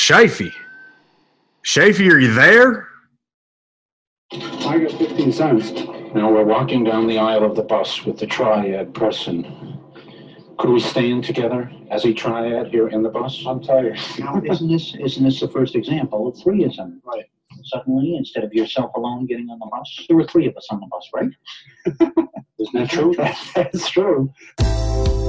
Shafee. Shafee, are you there? I got 15 cents. Now we're walking down the aisle of the bus with the triad Preston. Could we stand together as a triad here in the bus? I'm tired. Now, isn't this, isn't this the first example of threeism? Right. Suddenly, instead of yourself alone getting on the bus, there were three of us on the bus, right? Isn't that true? That's true.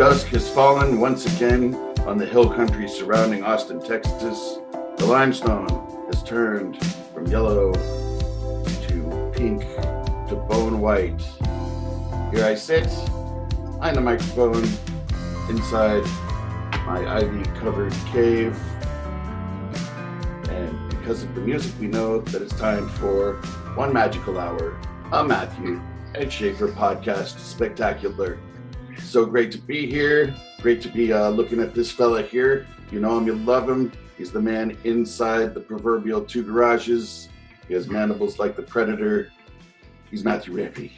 Dusk has fallen once again on the hill country surrounding Austin, Texas. The limestone has turned from yellow to pink to bone white. Here I sit behind the microphone inside my ivy covered cave. And because of the music, we know that it's time for one magical hour, a Matthew and Schaefer podcast spectacular. So great to be here. Great to be uh, looking at this fella here. You know him, you love him. He's the man inside the proverbial two garages. He has mandibles like the predator. He's Matthew Rampy.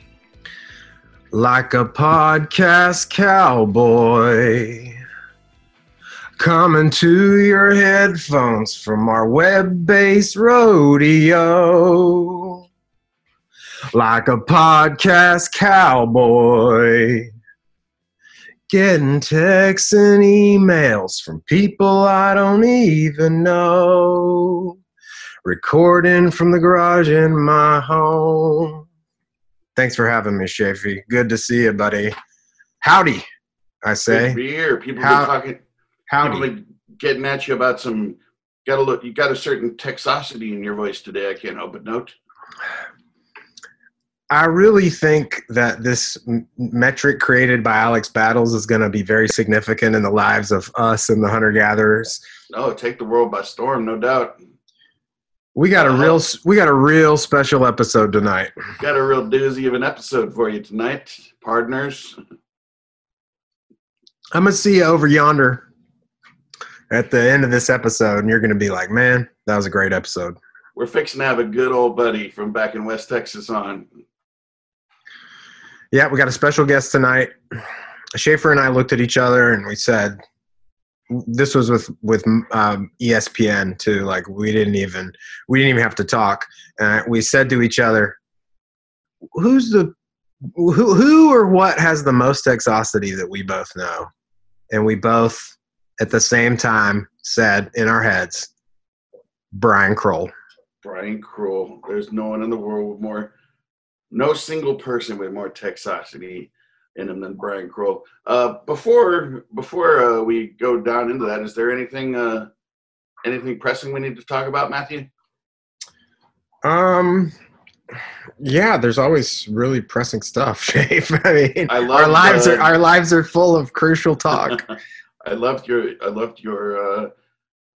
Like a podcast cowboy. Coming to your headphones from our web based rodeo. Like a podcast cowboy. Getting texts and emails from people I don't even know. Recording from the garage in my home. Thanks for having me, Shafee. Good to see you, buddy. Howdy, I say. to be here. People How- talking. Howdy. People been getting at you about some. Got a look. You got a certain Texosity in your voice today. I can't help but note. I really think that this m- metric created by Alex Battles is going to be very significant in the lives of us and the hunter gatherers. No, take the world by storm, no doubt. We got a uh-huh. real we got a real special episode tonight. Got a real doozy of an episode for you tonight, partners. I'm gonna see you over yonder at the end of this episode, and you're gonna be like, "Man, that was a great episode." We're fixing to have a good old buddy from back in West Texas on. Yeah, we got a special guest tonight. Schaefer and I looked at each other and we said, "This was with with um, ESPN too. Like we didn't even we didn't even have to talk." And we said to each other, "Who's the who who or what has the most Texosity that we both know?" And we both at the same time said in our heads, "Brian Kroll." Brian Kroll. There's no one in the world with more, no single person with more Texosity in him than Brian Kroll. Uh, before before uh, we go down into that, is there anything uh, anything pressing we need to talk about, Matthew? Um, yeah, there's always really pressing stuff, Shafe. I mean, I love our lives uh, are our lives are full of crucial talk. I loved your I loved your uh,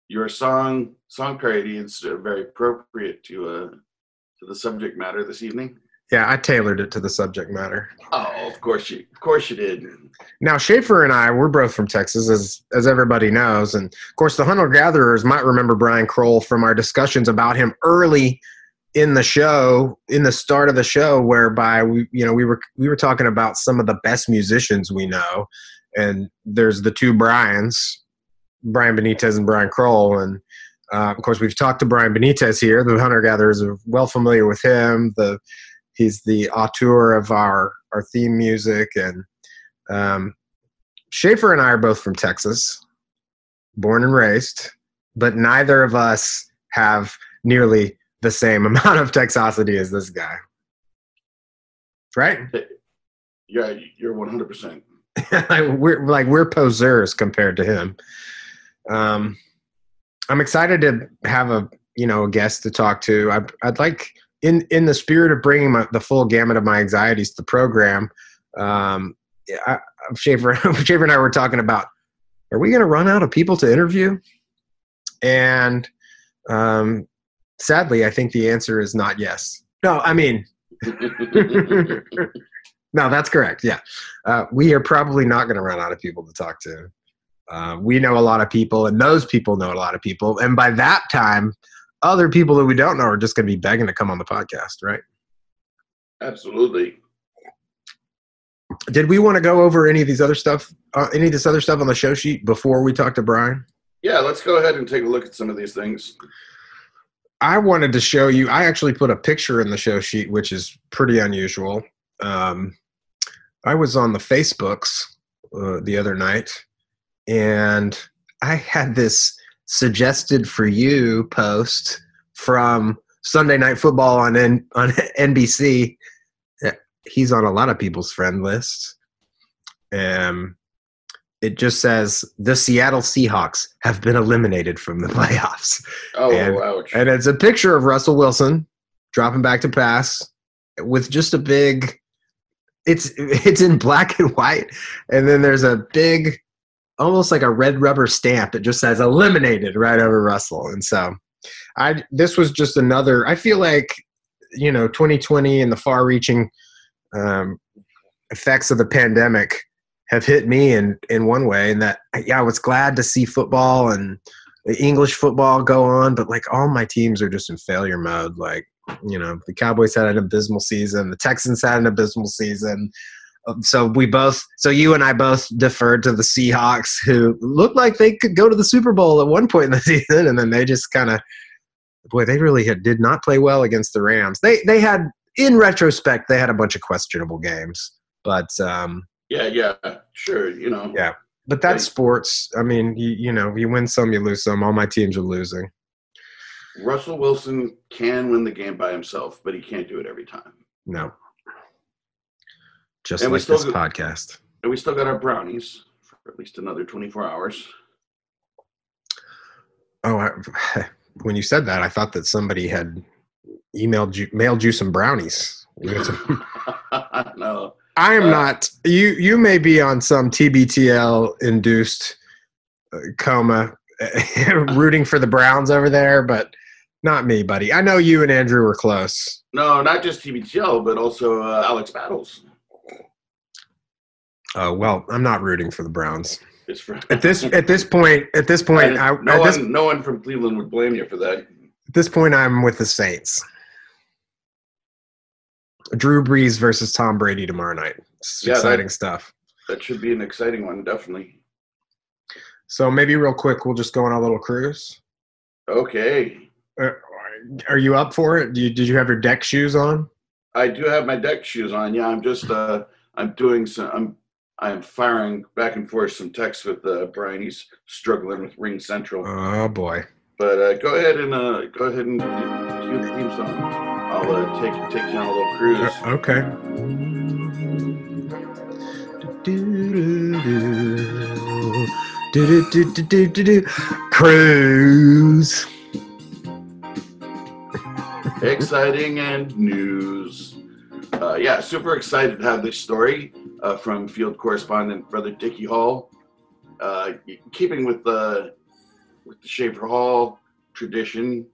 your song song parody. It's uh, very appropriate to uh, to the subject matter this evening. Yeah, I tailored it to the subject matter. Oh, of course you of course you did. Now, Schaefer and I, we're both from Texas, as as everybody knows, and of course, the hunter gatherers might remember Brian Kroll from our discussions about him early in the show, in the start of the show, whereby we, you know, we were we were talking about some of the best musicians we know, and there's the two Brians, Brian Benitez and Brian Kroll, and uh, of course, we've talked to Brian Benitez here. The hunter gatherers are well familiar with him. The he's the auteur of our our theme music and um, Schaefer and I are both from Texas, born and raised, but neither of us have nearly the same amount of Texosity as this guy. Right? Yeah, you're 100. percent we're like we're posers compared to him. Um, I'm excited to have a you know a guest to talk to. I, I'd like in in the spirit of bringing my, the full gamut of my anxieties to the program. Um, I, Schaefer, Schaefer and I were talking about are we going to run out of people to interview? And um, sadly, I think the answer is not yes. No, I mean no, that's correct. Yeah. Uh, we are probably not going to run out of people to talk to. Uh, we know a lot of people, and those people know a lot of people. And by that time, other people that we don't know are just going to be begging to come on the podcast, right? Absolutely. Did we want to go over any of these other stuff, uh, any of this other stuff on the show sheet before we talk to Brian? Yeah, let's go ahead and take a look at some of these things. I wanted to show you. I actually put a picture in the show sheet, which is pretty unusual. Um, I was on the Facebooks uh, the other night, and I had this suggested for you post from Sunday Night Football on N- on NBC. He's on a lot of people's friend lists. Um, it just says the Seattle Seahawks have been eliminated from the playoffs. Oh, And- ouch. And it's a picture of Russell Wilson dropping back to pass with just a big it's it's in black and white and then there's a big almost like a red rubber stamp that just says eliminated right over Russell. And so I this was just another I feel like you know 2020 and the far reaching um, effects of the pandemic have hit me in in one way and that yeah I was glad to see football and English football go on, but like all my teams are just in failure mode. Like, you know, the Cowboys had an abysmal season, the Texans had an abysmal season. Um, So we both, so you and I both deferred to the Seahawks, who looked like they could go to the Super Bowl at one point in the season, and then they just kind of, boy, they really had, did not play well against the Rams. They they had, in retrospect, they had a bunch of questionable games, but um, Yeah, yeah, sure. You know. Yeah. but that's sports. I mean, you, you know, you win some, you lose some. All my teams are losing. Russell Wilson can win the game by himself, but he can't do it every time. No. Just And like this go- podcast. And we still got our brownies for at least another 24 hours. Oh, I, when you said that, I thought that somebody had emailed you, mailed you some brownies. Some- no. I am Uh, not. You you may be on some TBTL induced uh, coma, rooting for the Browns over there, but not me, buddy. I know you and Andrew were close. No, not just TBTL, but also uh, Alex Battles. Oh well, I'm not rooting for the Browns at this at this point. At this point, I, no at one, this no one from Cleveland would blame you for that. At this point, I'm with the Saints. Drew Brees versus Tom Brady tomorrow night. Yeah, that- exciting stuff. That should be an exciting one, definitely. So maybe real quick, we'll just go on a little cruise. Okay, Uh, Are you up for it? Do you, did you have your deck shoes on? I do have my deck shoes on. Yeah, I'm just uh, I'm doing some. I'm I'm firing back and forth some texts with uh, Brian. He's struggling with RingCentral. Oh boy. But uh, go ahead and uh, go ahead and cue the theme song. I'll uh, take take you on a little cruise. Uh, okay. Cruise. Exciting and news. Uh, yeah, super excited to have this story uh, from field correspondent Brother Dickie Hall. Uh, keeping with the with the Schaefer Hall tradition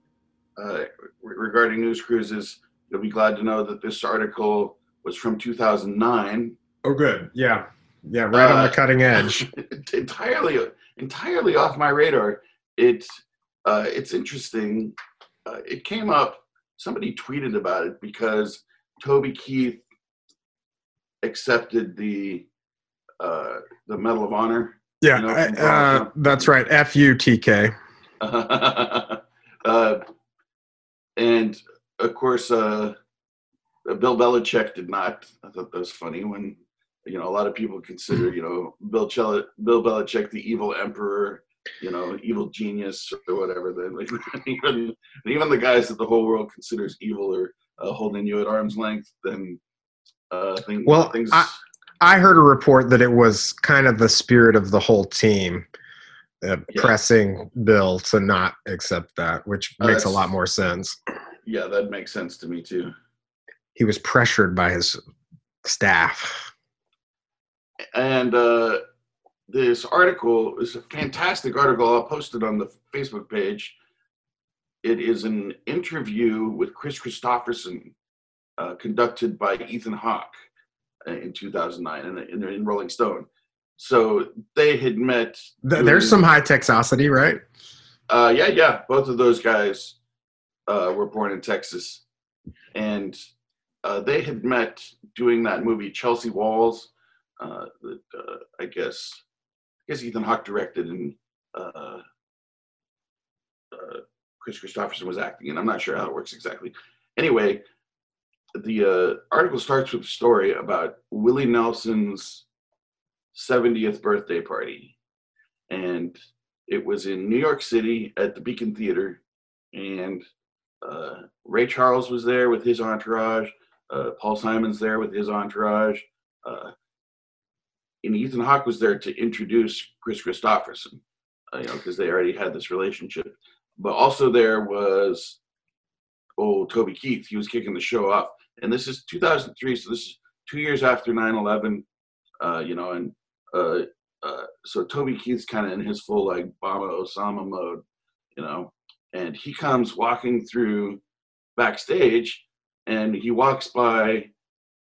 uh, re- regarding news cruises, you'll be glad to know that this article was from 2009. Oh, good. Yeah. Yeah. Right on Uh, the cutting edge. entirely entirely off my radar. It's uh, it's interesting. Uh, it came up. Somebody tweeted about it because Toby Keith accepted the uh, the Medal of Honor. Yeah. You know, uh, from uh, that's right. F U T K. uh, and of course, uh, Bill Belichick did not. I thought that was funny when you know a lot of people consider you know Bill Chel- Bill Belichick the evil emperor, you know, evil genius or whatever. Then like, even even the guys that the whole world considers evil are uh, holding you at arm's length. Then uh, things Well, things. I- I heard a report that it was kind of the spirit of the whole team uh, Yeah. pressing Bill to not accept that, which Oh, makes a lot more sense. Yeah, that makes sense to me too. He was pressured by his staff. And uh, this article is a fantastic article. I'll post it on the Facebook page. It is an interview with Kris Kristofferson, uh, conducted by Ethan Hawke uh, in 2009 in, in, in Rolling Stone. So they had met. Th- There's some high texosity, right? Uh, yeah, yeah. Both of those guys uh, were born in Texas, and uh, they had met doing that movie Chelsea Walls. Uh, that uh, I guess I guess Ethan Hawke directed and uh, uh, Kris Kristofferson was acting in. I'm not sure how it works exactly. Anyway, the uh, article starts with a story about Willie Nelson's 70th birthday party, and it was in New York City at the Beacon Theater, and uh, Ray Charles was there with his entourage. Uh, Paul Simon's there with his entourage. Uh, and Ethan Hawke was there to introduce Kris Kristofferson, uh, you know, because they already had this relationship. But also there was oh Toby Keith. He was kicking the show off, and this is 2003, so this is two years after 9/11. Uh, you know, and uh, uh, so Toby Keith's kind of in his full like Obama Osama mode, you know, and he comes walking through backstage, and he walks by,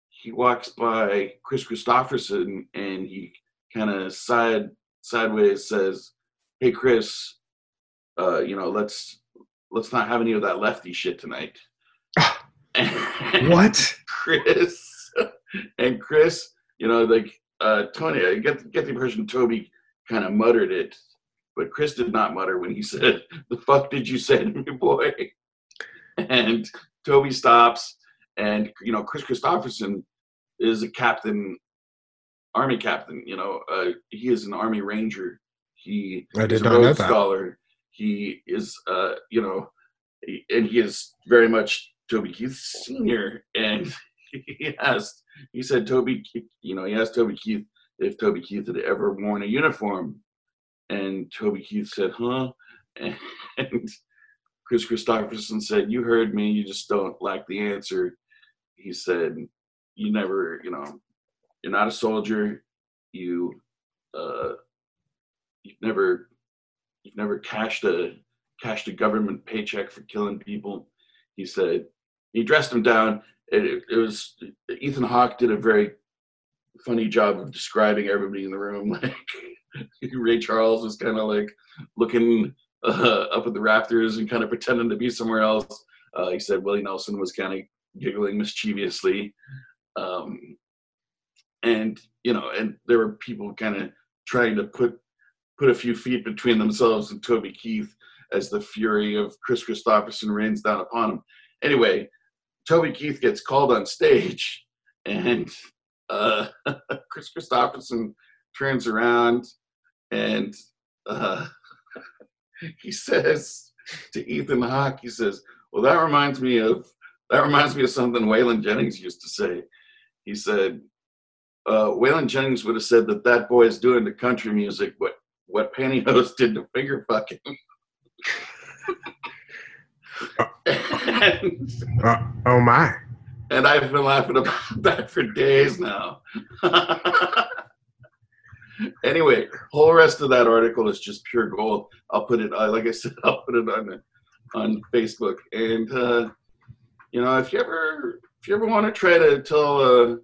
he walks by Kris Kristofferson, and he kind of side sideways says, "Hey Kris, uh, you know, let's let's not have any of that lefty shit tonight." What? Kris and Kris, you know, like uh, Tony, I get get the impression Toby kind of muttered it, but Kris did not mutter when he said, "The fuck did you say to me, boy?" And Toby stops, and you know, Kris Kristofferson is a captain, army captain. You know, uh, he is an army ranger. He I did is a not know that. scholar. He is, uh, you know, and he is very much Toby Keith's senior. And he asked, he said, Toby, you know, he asked Toby Keith if Toby Keith had ever worn a uniform. And Toby Keith said, huh? And Kris Kristofferson said, You heard me, you just don't like the answer. He said, You never, you know, you're not a soldier. You, uh, you've never, you've never cashed a cashed a government paycheck for killing people. He said, he dressed him down. It, it, was Ethan Hawke did a very funny job of describing everybody in the room. Like Ray Charles was kind of like looking uh, up at the rafters and kind of pretending to be somewhere else. Uh, he said Willie Nelson was kind of giggling mischievously. Um, and you know, and there were people kind of trying to put put a few feet between themselves and Toby Keith as the fury of Kris Kristofferson rains down upon him. Anyway, Toby Keith gets called on stage, and uh, Kris Kristofferson turns around and uh, he says to Ethan Hawke, he says, "Well, that reminds me of that reminds me of something Waylon Jennings used to say." He said, uh, "Waylon Jennings would have said that that boy is doing the country music what what Pantyhose did to finger fucking." and, Uh, oh my! and I've been laughing about that for days now. anyway, whole rest of that article is just pure gold. I'll put it, uh, like I said, I'll put it on on Facebook. And uh, you know, if you ever if you ever want to try to tell, uh,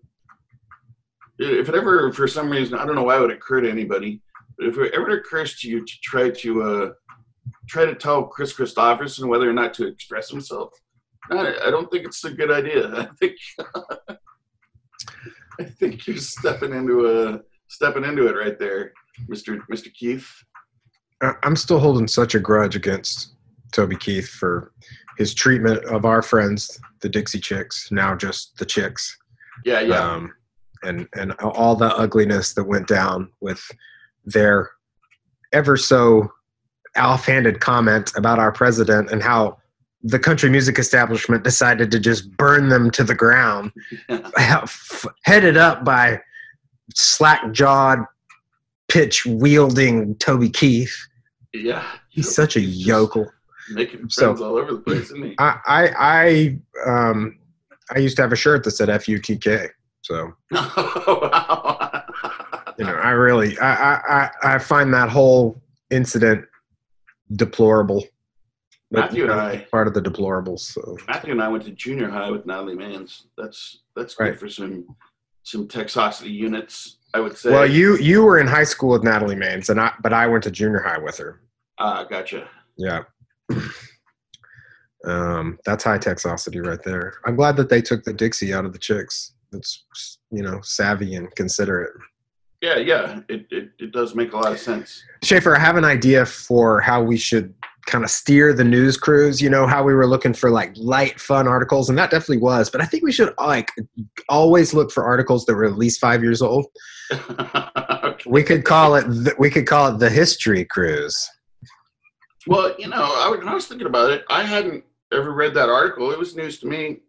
if it ever for some reason I don't know why it would occur to anybody, but if it ever occurs to you to try to uh, try to tell Kris Kristofferson whether or not to express himself. I, I don't think it's a good idea. I think I think you're stepping into a stepping into it right there, Mister Mister Keith. I'm still holding such a grudge against Toby Keith for his treatment of our friends, the Dixie Chicks, now just the Chicks, Yeah, yeah, um, and and all the ugliness that went down with their ever so offhanded comment about our president and how the country music establishment decided to just burn them to the ground, headed up by slack jawed, pitch wielding Toby Keith. Yeah. He's such a yokel. Making friends So- all over the place, isn't he? I I I um I used to have a shirt that said FUTK. So wow. You know, I really I I I find that whole incident deplorable. Matthew and I- part of the deplorables. So Matthew and I went to junior high with Natalie Maines. That's that's good Right. for some some Texosity units, I would say. well, you you were in high school with Natalie Maines, and I but I went to junior high with her. ah, gotcha. Yeah. Um, that's high Texosity right there. I'm glad that they took the Dixie out of the chicks. It's you know savvy and considerate. Yeah, yeah. It, it it does make a lot of sense. Schaefer, I have an idea for how we should kind of steer the news cruise. You know how we were looking for like light, fun articles, and that definitely was. But I think we should like always look for articles that were at least five years old. Okay. We could call it. The, we could call it the history cruise. Well, you know, I, was- when I was thinking about it, I hadn't ever read that article. It was news to me.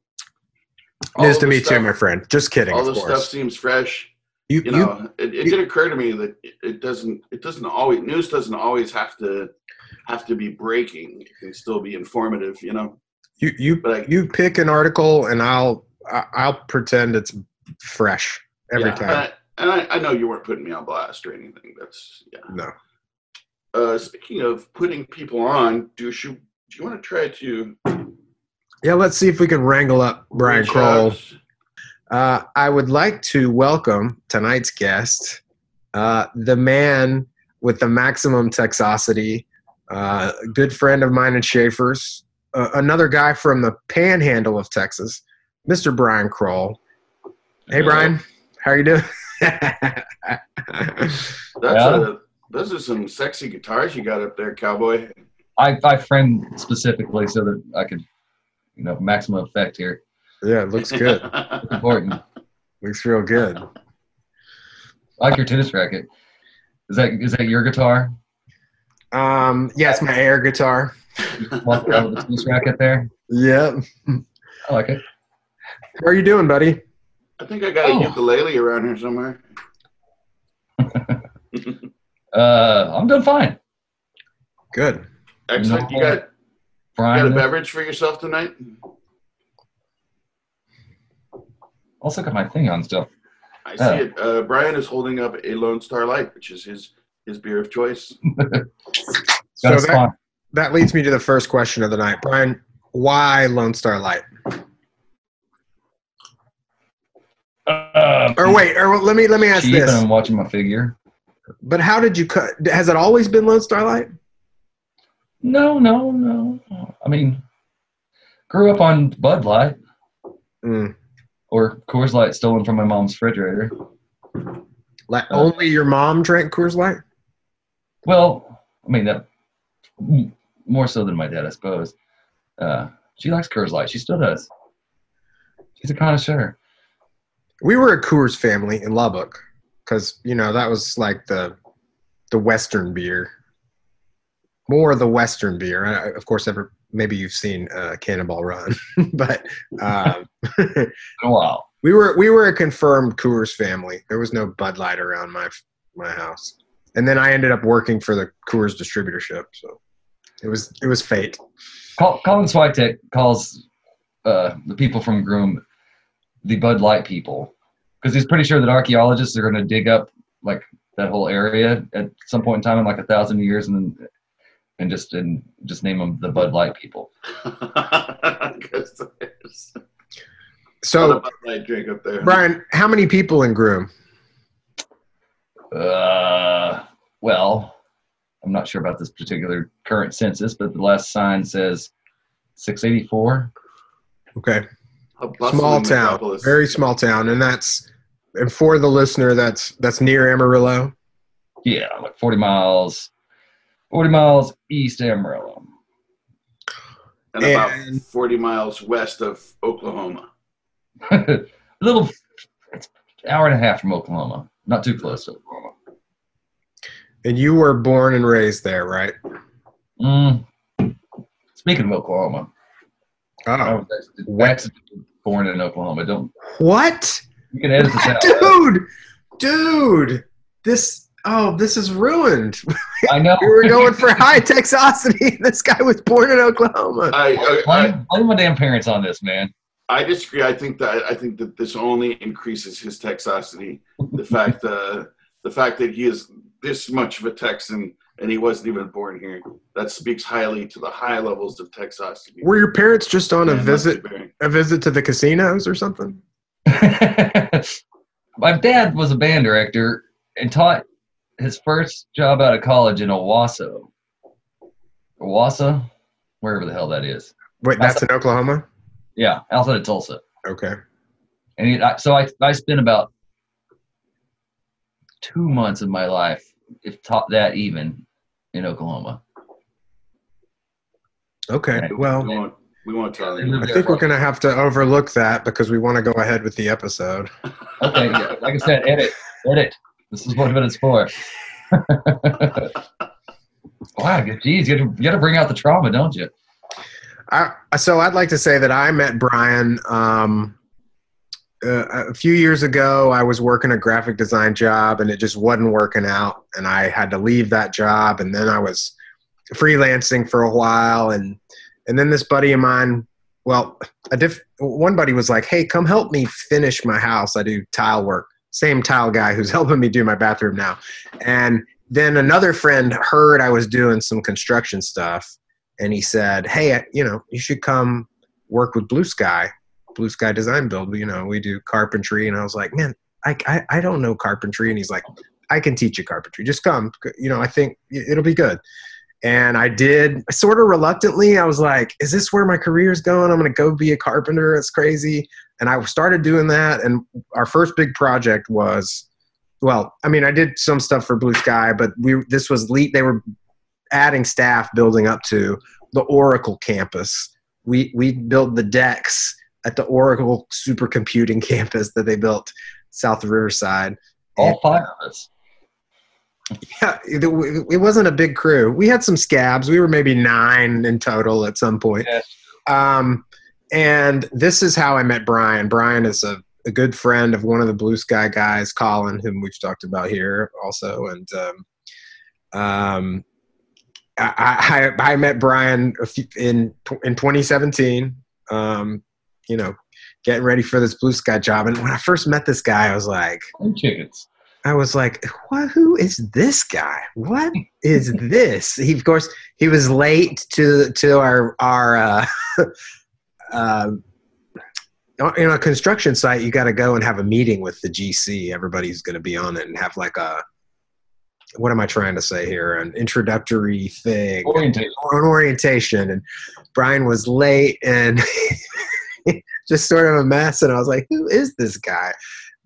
All News to me stuff- too, my friend. Just kidding, All the stuff seems fresh. You, You you, know, it, it you- did occur to me that it, it doesn't. It doesn't always. News doesn't always have to have to be breaking. It can still be informative. You know, you, you, but I, you pick an article, and I'll, I'll pretend it's fresh every yeah, time. And, I, and I, I know you weren't putting me on blast or anything. That's yeah. no. Uh, speaking of putting people on, do you do you want to try to Yeah, let's see if we can wrangle up Brian Kroll. out? Uh, I would like to welcome tonight's guest, uh, the man with the maximum Texosity, uh, a good friend of mine and Schaefer's, uh, another guy from the panhandle of Texas, Mr. Brian Kroll. Hey, Hello. Brian, how are you doing? That's Yeah. a, those are some sexy guitars you got up there, cowboy. I I framed specifically so that I could, you know, maximum effect here. Yeah, it looks good. Important. looks real good. I like your tennis racket. Is that is that your guitar? Um, yeah, it's my air guitar. Walk around with the tennis racket there. Yep. I like it. How are you doing, buddy? I think I got a Oh. ukulele around here somewhere. Uh, I'm doing fine. Good. Excellent. You got, you got a beverage for yourself tonight? Let's look at my thing on still. I see Yeah. it. Uh, Brian is holding up a Lone Star Light, which is his his beer of choice. So that, that leads me to the first question of the night. Brian, why Lone Star Light? Uh, Or wait, or let me let me ask cheap this. I'm watching my figure. But how did you cut? Has it always been Lone Star Light? No, no, no. I mean, grew up on Bud Light Mm. Or Coors Light stolen from my mom's refrigerator. Like Uh, only your mom drank Coors Light? Well, I mean that more so than my dad, I suppose. Uh, she likes Coors Light. She still does. She's a connoisseur. We were a Coors family in Lubbock because you know that was like the the Western beer, more the Western beer. I, of course, ever maybe you've seen uh, Cannonball Run, but um, a we were we were a confirmed Coors family. There was no Bud Light around my my house, and then I ended up working for the Coors distributorship. So it was it was fate. Colin Switek calls uh, the people from Groom the Bud Light people because he's pretty sure that archaeologists are going to dig up like that whole area at some point in time in like a thousand years and then and just and just name them the Bud Light people. 'Cause there's a lot So Bud Light drink up there. Brian, how many people in Groom? Uh, well, I'm not sure about this particular current census, but the last sign says 684. Okay. A small town, metropolis. very small town, and that's and for the listener, that's that's near Amarillo. Yeah, like 40 miles, 40 miles east of Amarillo. and about 40 miles west of Oklahoma. a little, it's an hour and a half from Oklahoma. Not too close to Oklahoma. And you were born and raised there, right? Mm. Speaking of Oklahoma, I Oh, was actually- actually born in Oklahoma. Don't what, you can edit this out. right? dude? dude, this oh, this is ruined. I know. we were going for high Texosity. This guy was born in Oklahoma. I, I, I, blame, blame my damn parents on this, man. I disagree. I think that I think that this only increases his Texosity. The fact uh, the fact that he is this much of a Texan and he wasn't even born here. That speaks highly to the high levels of Texosity. Were your parents just on a visit a visit to the casinos or something? my dad was a band director and taught his first job out of college in Owasso. Owasso? Wherever the hell that is. Wait, that's in Oklahoma? Yeah, outside of Tulsa. Okay. And he, I, so I, I spent about two months of my life, if taught that even, in Oklahoma. Okay. Well, we won't, we won't tell I you. I think we're going to have to overlook that because we want to go ahead with the episode. Okay, yeah, like I said, edit, edit. This is what it's for. wow, geez, you got to bring out the trauma, don't you? I, so I'd like to say that I met Brian um, uh, a few years ago. I was working a graphic design job and it just wasn't working out, and I had to leave that job. And then I was freelancing for a while, and and then this buddy of mine, well, a diff, one buddy was like, "Hey, come help me finish my house. I do tile work." Same tile guy who's helping me do my bathroom now, and then another friend heard I was doing some construction stuff and he said, "Hey, uh, you know, you should come work with Blue Sky, Blue Sky Design Build. You know, we do carpentry." And I was like, "Man, I I, I don't know carpentry." And he's like, "I can teach you carpentry. Just come. You know, I think it'll be good." And I did, sort of reluctantly. I was like, "Is this where my career is going? I'm going to go be a carpenter. It's crazy." And I started doing that. And our first big project was, well, I mean, I did some stuff for Blue Sky, but we this was lead. They were adding staff building up to the Oracle campus. We we built the decks at the Oracle supercomputing campus that they built south of Riverside. All five of us. Yeah, it, it wasn't a big crew. We had some scabs. We were maybe nine in total at some point. Yes. Um, and this is how I met Brian. Brian is a, a good friend of one of the Blue Sky guys, Colin, whom we've talked about here also. And um, um, I, I, I met Brian in in 2017. Um, you know, getting ready for this Blue Sky job, and when I first met this guy, I was like, chickens. I was like, what? Who is this guy? What is this? He, of course, he was late to to our our. Uh, uh, in a construction site, you got to go and have a meeting with the GC. Everybody's going to be on it and have like a. What am I trying to say here? An introductory thing Orientation. or an orientation and Brian was late and just sort of a mess and I was like who is this guy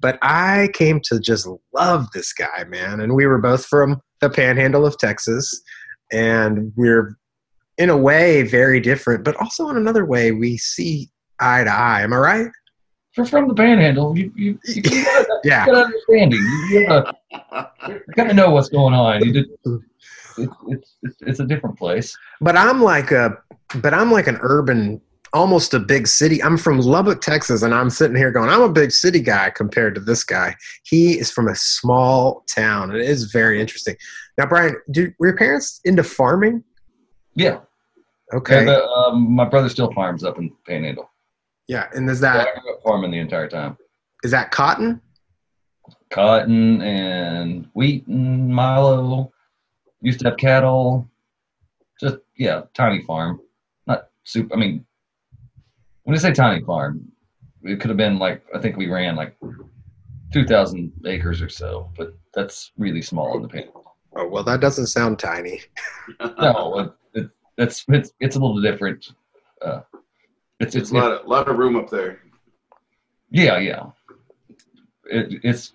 but I came to just love this guy man and we were both from the panhandle of Texas and we're in a way very different but also in another way we see eye to eye am I right you're from the Panhandle, you you, you got yeah an understanding. You, you, gotta, know what's going on. You did, it's it's it's a different place. but I'm like a but I'm like an urban almost a big city. I'm from Lubbock, Texas and I'm sitting here going I'm a big city guy compared to this guy. He is from a small town and it is very interesting. Now Brian, do were your parents into farming? Yeah. Okay. And, uh, um, my brother still farms up in Panhandle. yeah, and is that up farming the entire time. is that cotton? Cotton and wheat and Milo. Used to have cattle. Just yeah, tiny farm. Not super. I mean, when I say tiny farm, it could have been like I think we ran like two thousand acres or so, but that's really small in the Panhandle. Oh well that doesn't sound tiny. No, it, it, it's it's it's a little different. Uh, it's It's it's a lot of, lot of room up there. yeah yeah. It, it's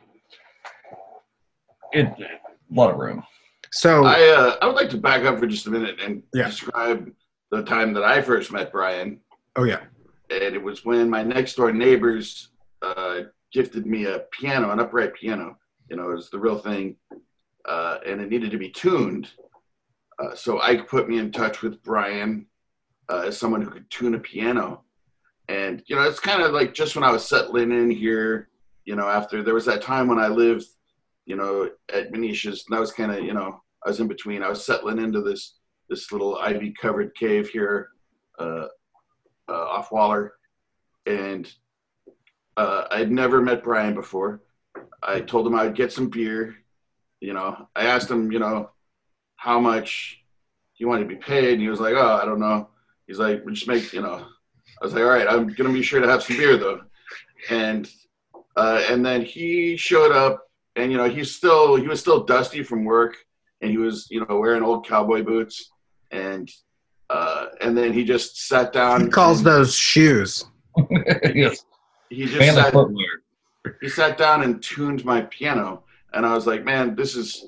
it a lot of room. So I uh, I would like to back up for just a minute and Yeah. describe the time that I first met Brian. oh yeah. And it was when my next door neighbors uh, gifted me a piano, an upright piano. You know, it was the real thing, uh, and it needed to be tuned. Uh, so Ike put me in touch with Brian uh, as someone who could tune a piano. And you know, it's kind of like just when I was settling in here. You know, after there was that time when I lived you know, at Venetia's, and I was kind of, you know, I was in between. I was settling into this this little ivy covered cave here uh, uh, off Waller, and uh, I'd never met Brian before. I told him I'd get some beer. You know, I asked him, you know, how much he wanted to be paid, and he was like, "Oh, I don't know." He's like, "We just make, you know." I was like, "All right, I'm gonna be sure to have some beer though," and uh, and then he showed up, and you know, he's still he was still dusty from work, and he was you know wearing old cowboy boots, and uh, and then he just sat down. He calls and those shoes. yes. he just sat, he sat down and tuned my piano, and I was like, man, this is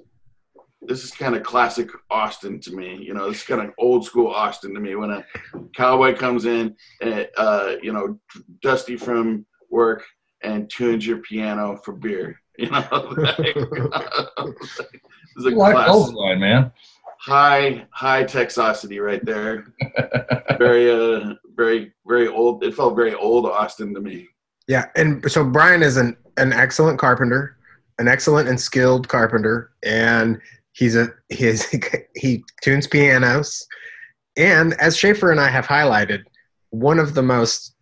this is kind of classic Austin to me. You know, this is kind of old school Austin to me. When a cowboy comes in, and, uh, you know, dusty from work, and tunes your piano for beer. You know, like, it's a You like class, those line, man. High high Texosity right there. very uh, very very old. It felt very old Austin to me. Yeah, and so Brian is an an excellent carpenter, an excellent and skilled carpenter, and he's a he's he tunes pianos, and as Schaefer and I have highlighted, one of the most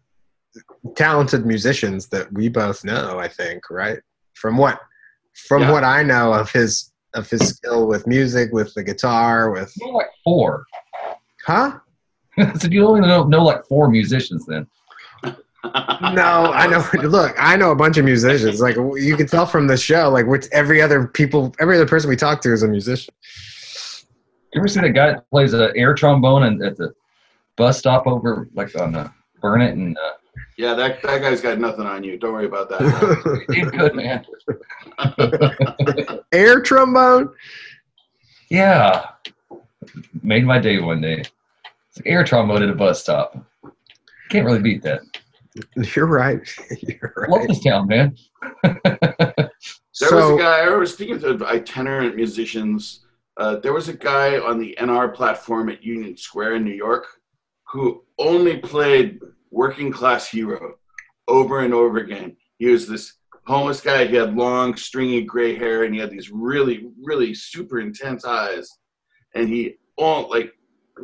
talented musicians that we both know. I think, right? From what from Yeah. what I know of his of his skill with music, with the guitar, with You're like four. huh? so you only know, know like four musicians then. No, I know. Look, I know a bunch of musicians. Like you can tell from the show, like which every other people, every other person we talk to is a musician. You ever see that guy that plays an air trombone and at the bus stop over like on uh, Burnet and uh, Yeah, that that guy's got nothing on you. Don't worry about that. he's good man. Air trombone. Yeah, made my day one day. It's air trombone at a bus stop. Can't really beat that. You're right. You're Love this town, man. There So was a guy. I was speaking of itinerant musicians. Uh, there was a guy on the NR platform at Union Square in New York who only played "Working Class Hero" over and over again. He was this homeless guy. He had long, stringy gray hair, and he had these really, really super intense eyes. And he, all like,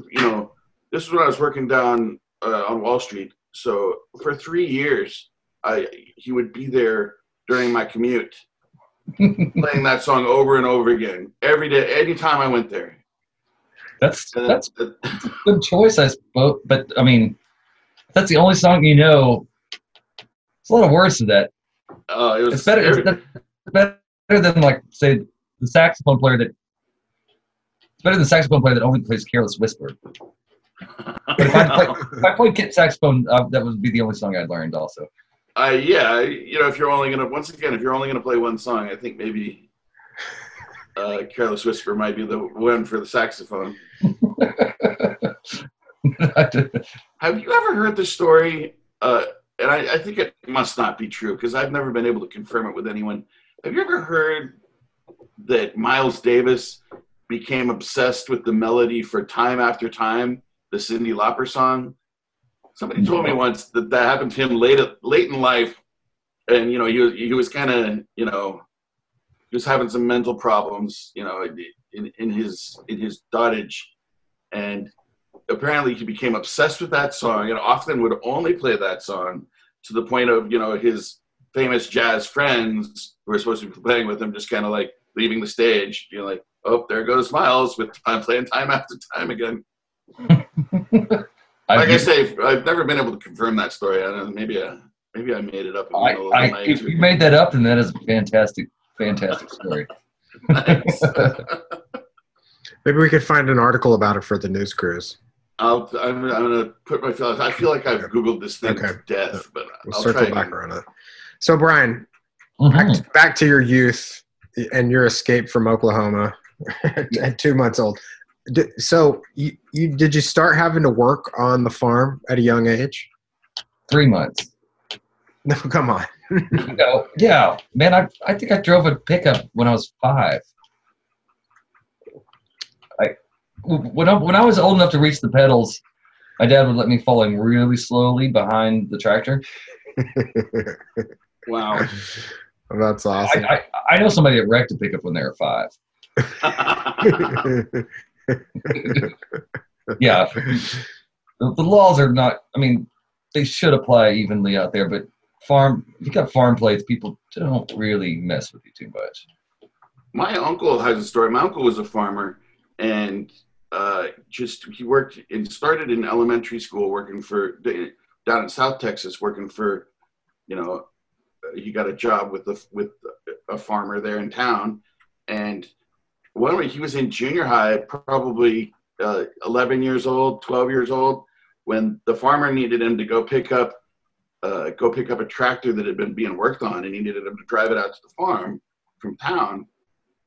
you know, this is when I was working down uh, on Wall Street. So for three years, I he would be there during my commute playing that song over and over again every day, anytime I went there. That's that's a good choice, I suppose. But I mean, that's the only song you know. It's a lot of words to that. uh, it was It's better. It's better than like say the saxophone player that. It's better than the saxophone player that only plays "Careless Whisper." But if I play, if I played kit saxophone, uh, that would be the only song I'd learned. Also, I yeah, you know, if you're only gonna once again, if you're only gonna play one song, I think maybe uh, "Careless Whisper" might be the one for the saxophone. Have you ever heard the story? Uh, and I, I think it must not be true because I've never been able to confirm it with anyone. Have you ever heard that Miles Davis became obsessed with the melody for "Time After Time," the Cyndi Lauper song? Somebody told me once that that happened to him late late in life, and you know he was he was kind of you know he was having some mental problems, you know, in, in his in his dotage, and apparently he became obsessed with that song and often would only play that song to the point of you know his famous jazz friends who were supposed to be playing with him just kind of like leaving the stage you know like oh there goes miles with i'm playing time after time again like i say i've never been able to confirm that story i don't know maybe i maybe i made it up in the I, middle of I, if you made that up, then that is a fantastic, fantastic story. Maybe we could find an article about it for the news cruise. I'll, I'm, I'm gonna put my feelings. I feel like I've googled this thing Okay. to death, but We'll I'll circle try back again. around it. So Brian, Mhm. back, back to your youth and your escape from Oklahoma at two months old. So you, you did you start having to work on the farm at a young age? Three months. No, come on. No, yeah, man. I I think I drove a pickup when I was five. I when I when I was old enough to reach the pedals, my dad would let me fall in really slowly behind the tractor. Wow. Oh, that's awesome. I, I, I know somebody that wrecked a pickup when they were five. Yeah, the, the laws are not. I mean, they should apply evenly out there, but farm. If you got farm plates, people don't really mess with you too much. My uncle has a story. My uncle was a farmer, and uh, just he worked and started in elementary school, working for down in South Texas, working for, you know, he got a job with the with a farmer there in town, and when he was in junior high, probably uh, 11 years old, 12 years old, when the farmer needed him to go pick up uh, go pick up a tractor that had been being worked on, and he needed him to drive it out to the farm from town.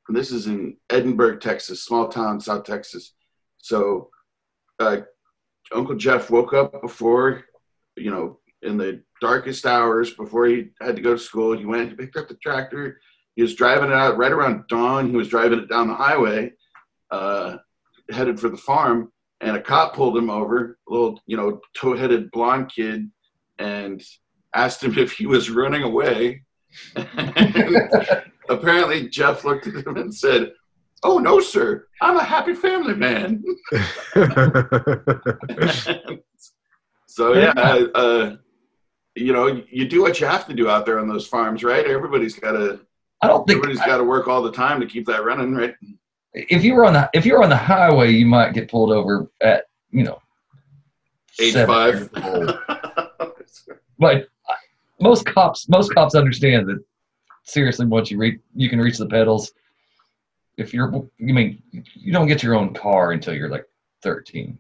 And this is in Edinburg Texas, small town, South Texas. So uh, Uncle Jeff woke up before, you know, in the darkest hours before he had to go to school. He went and picked up the tractor. He was driving it out right around dawn. He was driving it down the highway, uh, headed for the farm, and a cop pulled him over, a little, you know, tow-headed blonde kid, and asked him if he was running away. apparently, Jeff looked at him and said, "Oh no, sir, I'm a happy family man." so yeah, uh, you know, you do what you have to do out there on those farms, right? Everybody's got to. I don't think Everybody's got to work all the time to keep that running, right? if you were on the if you were on the highway, you might get pulled over at you know Age five. But uh, most cops most cops understand that seriously once you reach you can reach the pedals. If you're you mean you don't get your own car until you're like 13.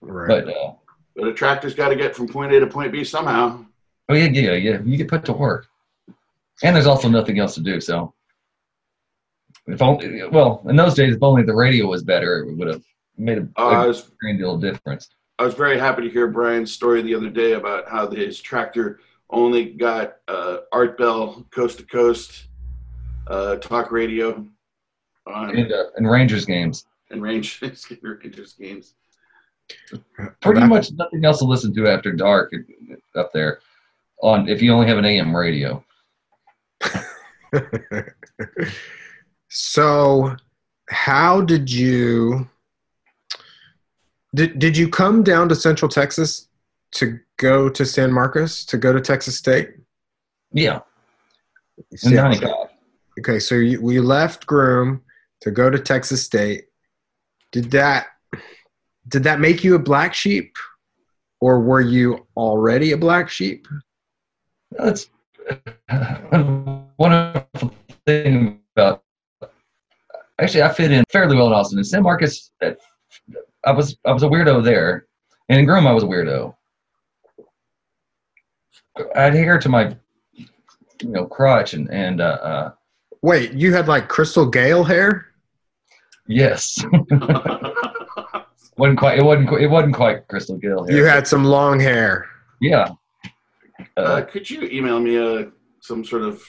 right. But uh, but a tractor's got to get from point A to point B somehow. oh yeah yeah yeah you get put to work, and there's also nothing else to do. So if only well in those days if only the radio was better it would have made a, Uh, I a was great deal of difference. I was very happy to hear Brian's story the other day about how his tractor only got uh, Art Bell coast to coast uh, talk radio on And, uh, and Rangers games. and range Rangers games. pretty That- much nothing else to listen to after dark up there on if you only have an AM radio. so how did you did, did you come down to central texas to go to san marcos to go to texas state Yeah, in See, okay so you, you left groom to go to texas state did that did that make you a black sheep or were you already a black sheep That's one of the thing about. Actually, I fit in fairly well in Austin. In San Marcos, uh, I was I was a weirdo there, and in Groom, I was a weirdo. I had hair to my, you know, crotch, and and uh, uh, wait you had like Crystal Gayle hair yes, wasn't quite it wasn't it wasn't quite Crystal Gayle hair. you had some long hair yeah. Uh, Uh, could you email me a some sort of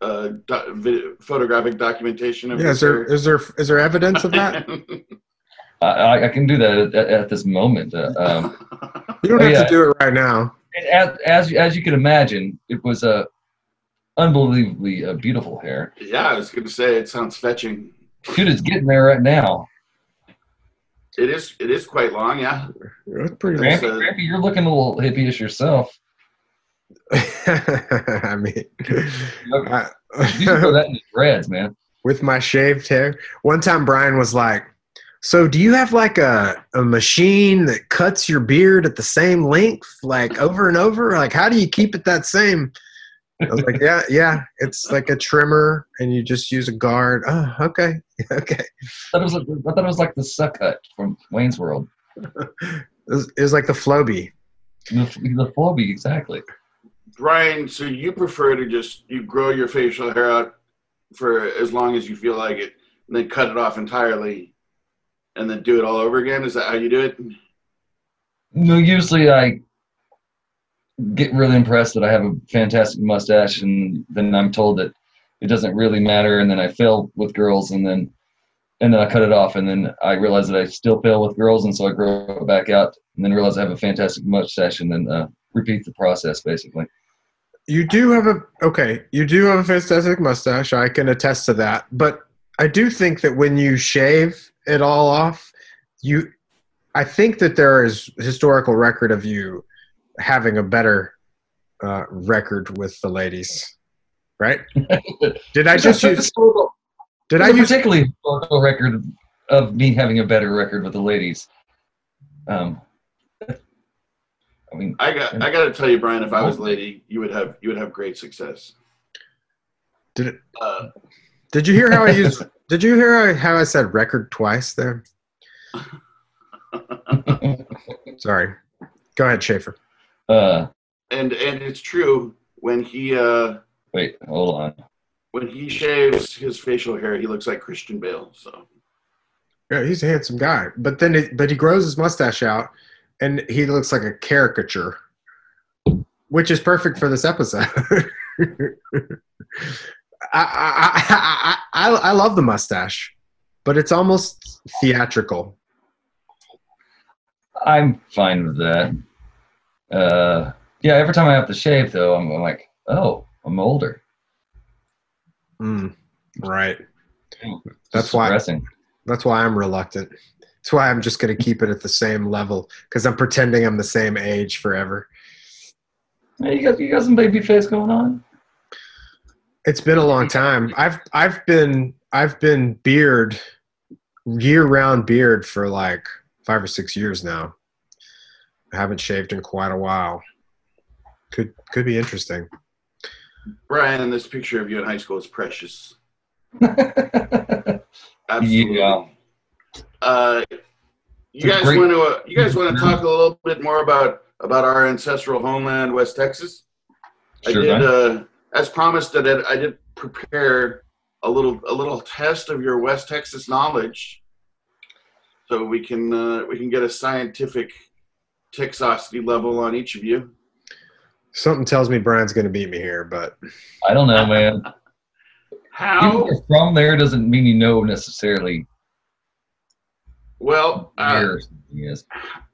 uh, do, video, photographic documentation of yeah is there or- is there is there evidence of that I, I can do that at, at this moment. Uh, um, You don't have yeah. to do it right now. and as, as as you can imagine, it was a unbelievably uh, beautiful hair. yeah, I was going to say it sounds fetching. Dude, it's getting there right now. It is. It is quite long. Yeah. That's pretty. Great. Grampy, Grampy, you're looking a little hippie-ish yourself. I mean, I- You should throw that in the dreads, man. with my shaved hair. One time, Brian was like, "So, do you have like a a machine that cuts your beard at the same length, like over and over? Like, how do you keep it that same?" I was like, "Yeah, yeah. It's like a trimmer, and you just use a guard." Oh, okay, okay. I thought it was like, I thought it was like the Suck Kut from Wayne's World. It was, it was like the Flowbee. The, the Flowbee, exactly. Brian, so you prefer to just you grow your facial hair out for as long as you feel like it, and then cut it off entirely, and then do it all over again? Is that how you do it? No, usually I get really impressed that I have a fantastic mustache, and then I'm told that it doesn't really matter, and then I fail with girls, and then and then I cut it off, and then I realize that I still fail with girls, and so I grow it back out, and then realize I have a fantastic mustache, and then uh, repeat the process basically. You do have a okay. You do have a fantastic mustache. I can attest to that. But I do think that when you shave it all off, you, I think that there is historical record of you having a better uh, record with the ladies, right? Did I just use? historical, Did I there's use? particularly historical record of me having a better record with the ladies. Um, I mean, I got I got to tell you, Brian. If I was a lady, you would have you would have great success. Did it? Uh, Did you hear how I used? Did you hear how I said record twice there? Sorry. Go ahead, Schaefer. Uh, and and it's true when he uh wait, hold on. when he shaves his facial hair, he looks like Christian Bale. So Yeah, he's a handsome guy. But then, it, but he grows his mustache out, and he looks like a caricature, which is perfect for this episode. I, I, I, I, I love the mustache, but it's almost theatrical. I'm fine with that. Uh, yeah, every time I have to shave, though, I'm, I'm like, oh, I'm older. Mm, right. That's why. depressing. That's why I'm reluctant. That's why I'm just going to keep it at the same level because I'm pretending I'm the same age forever. Hey, you got you got some baby face going on. It's been a long time. I've I've been I've been beard year round beard for like five or six years now. I haven't shaved in quite a while. Could could be interesting. Brian, this picture of you in high school is precious. yeah. Absolutely. Uh, you guys great- want to uh, you guys want to talk a little bit more about about our ancestral homeland, West Texas? Sure, I did, uh, as promised, I did, I did prepare a little a little test of your West Texas knowledge, so we can uh, we can get a scientific Texosity level on each of you. Something tells me Brian's going to beat me here, but I don't know, man. How you're from there doesn't mean you know necessarily well? Uh, where something is.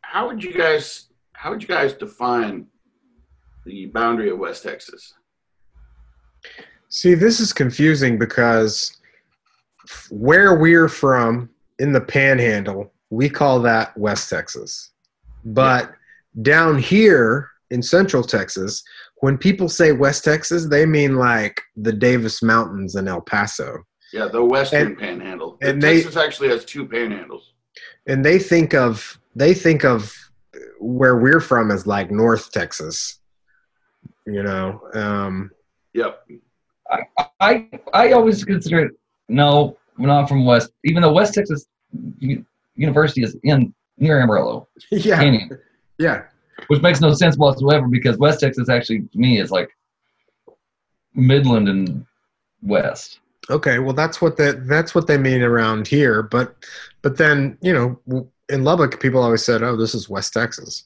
how would you guys how would you guys define the boundary of West Texas? See, this is confusing because where we're from in the panhandle, we call that West Texas. But down here in Central Texas, when people say West Texas, they mean like the Davis Mountains in El Paso. Yeah, the Western And- Panhandle. and they- Texas actually has two panhandles. And they think of they think of where we're from as like North Texas. You know, um, Yep. I I always consider it. No, we're not from West. Even though West Texas University is in near Amarillo yeah, Canyon, yeah. which makes no sense whatsoever because West Texas actually to me is like Midland and West. Okay, well that's what that that's what they mean around here, but but then you know in Lubbock people always said, "Oh, this is West Texas."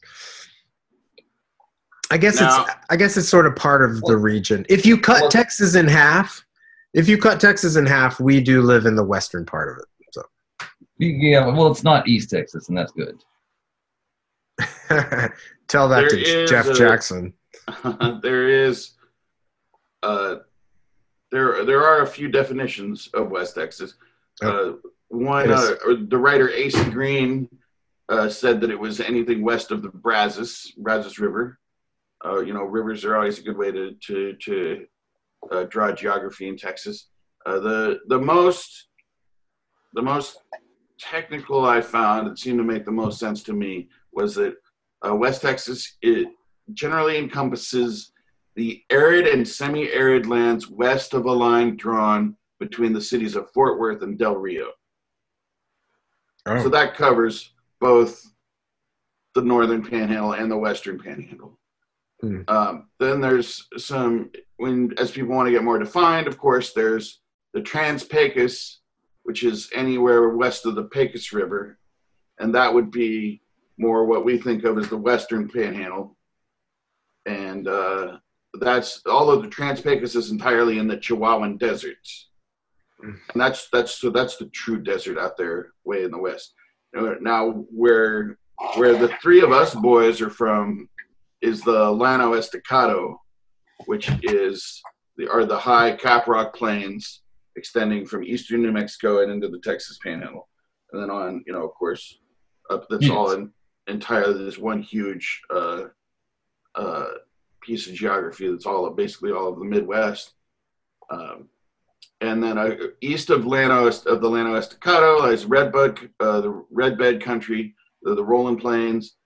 I guess Now- it's I guess it's sort of part of the region. If you cut Well- Texas in half, if you cut Texas in half, we do live in the western part of it. Yeah, well, it's not East Texas, and that's good. Tell that There to Jeff a- Jackson. there is uh there there are a few definitions of West Texas. Uh, one uh, the writer AC Greene uh, said that it was anything west of the Brazos Brazos River. Uh, you know, rivers are always a good way to to to uh, draw geography in Texas. Uh, the the most the most technical I found that seemed to make the most sense to me was that uh, West Texas it generally encompasses the arid and semi-arid lands west of a line drawn between the cities of Fort Worth and Del Rio. Oh. So that covers both the northern panhandle and the western panhandle. Hmm. Um, then there's some when as people want to get more defined, of course, there's the Trans-Pecos, which is anywhere west of the Pecos River, and that would be more what we think of as the western panhandle. And uh, that's all of the Trans-Pecos is entirely in the Chihuahuan deserts, and that's that's so that's the true desert out there, way in the west. Now, where where the three of us boys are from is the Llano Estacado which is the are the high Caprock Plains extending from eastern New Mexico and into the Texas Panhandle, and then on, you know, of course, up. That's Yes. all in entirely this one huge uh, uh, piece of geography. That's all of basically all of the Midwest. Um, and then uh, east of Llano of the Llano Estacado is Redbud, uh, the Redbed Country, the, the Rolling Plains,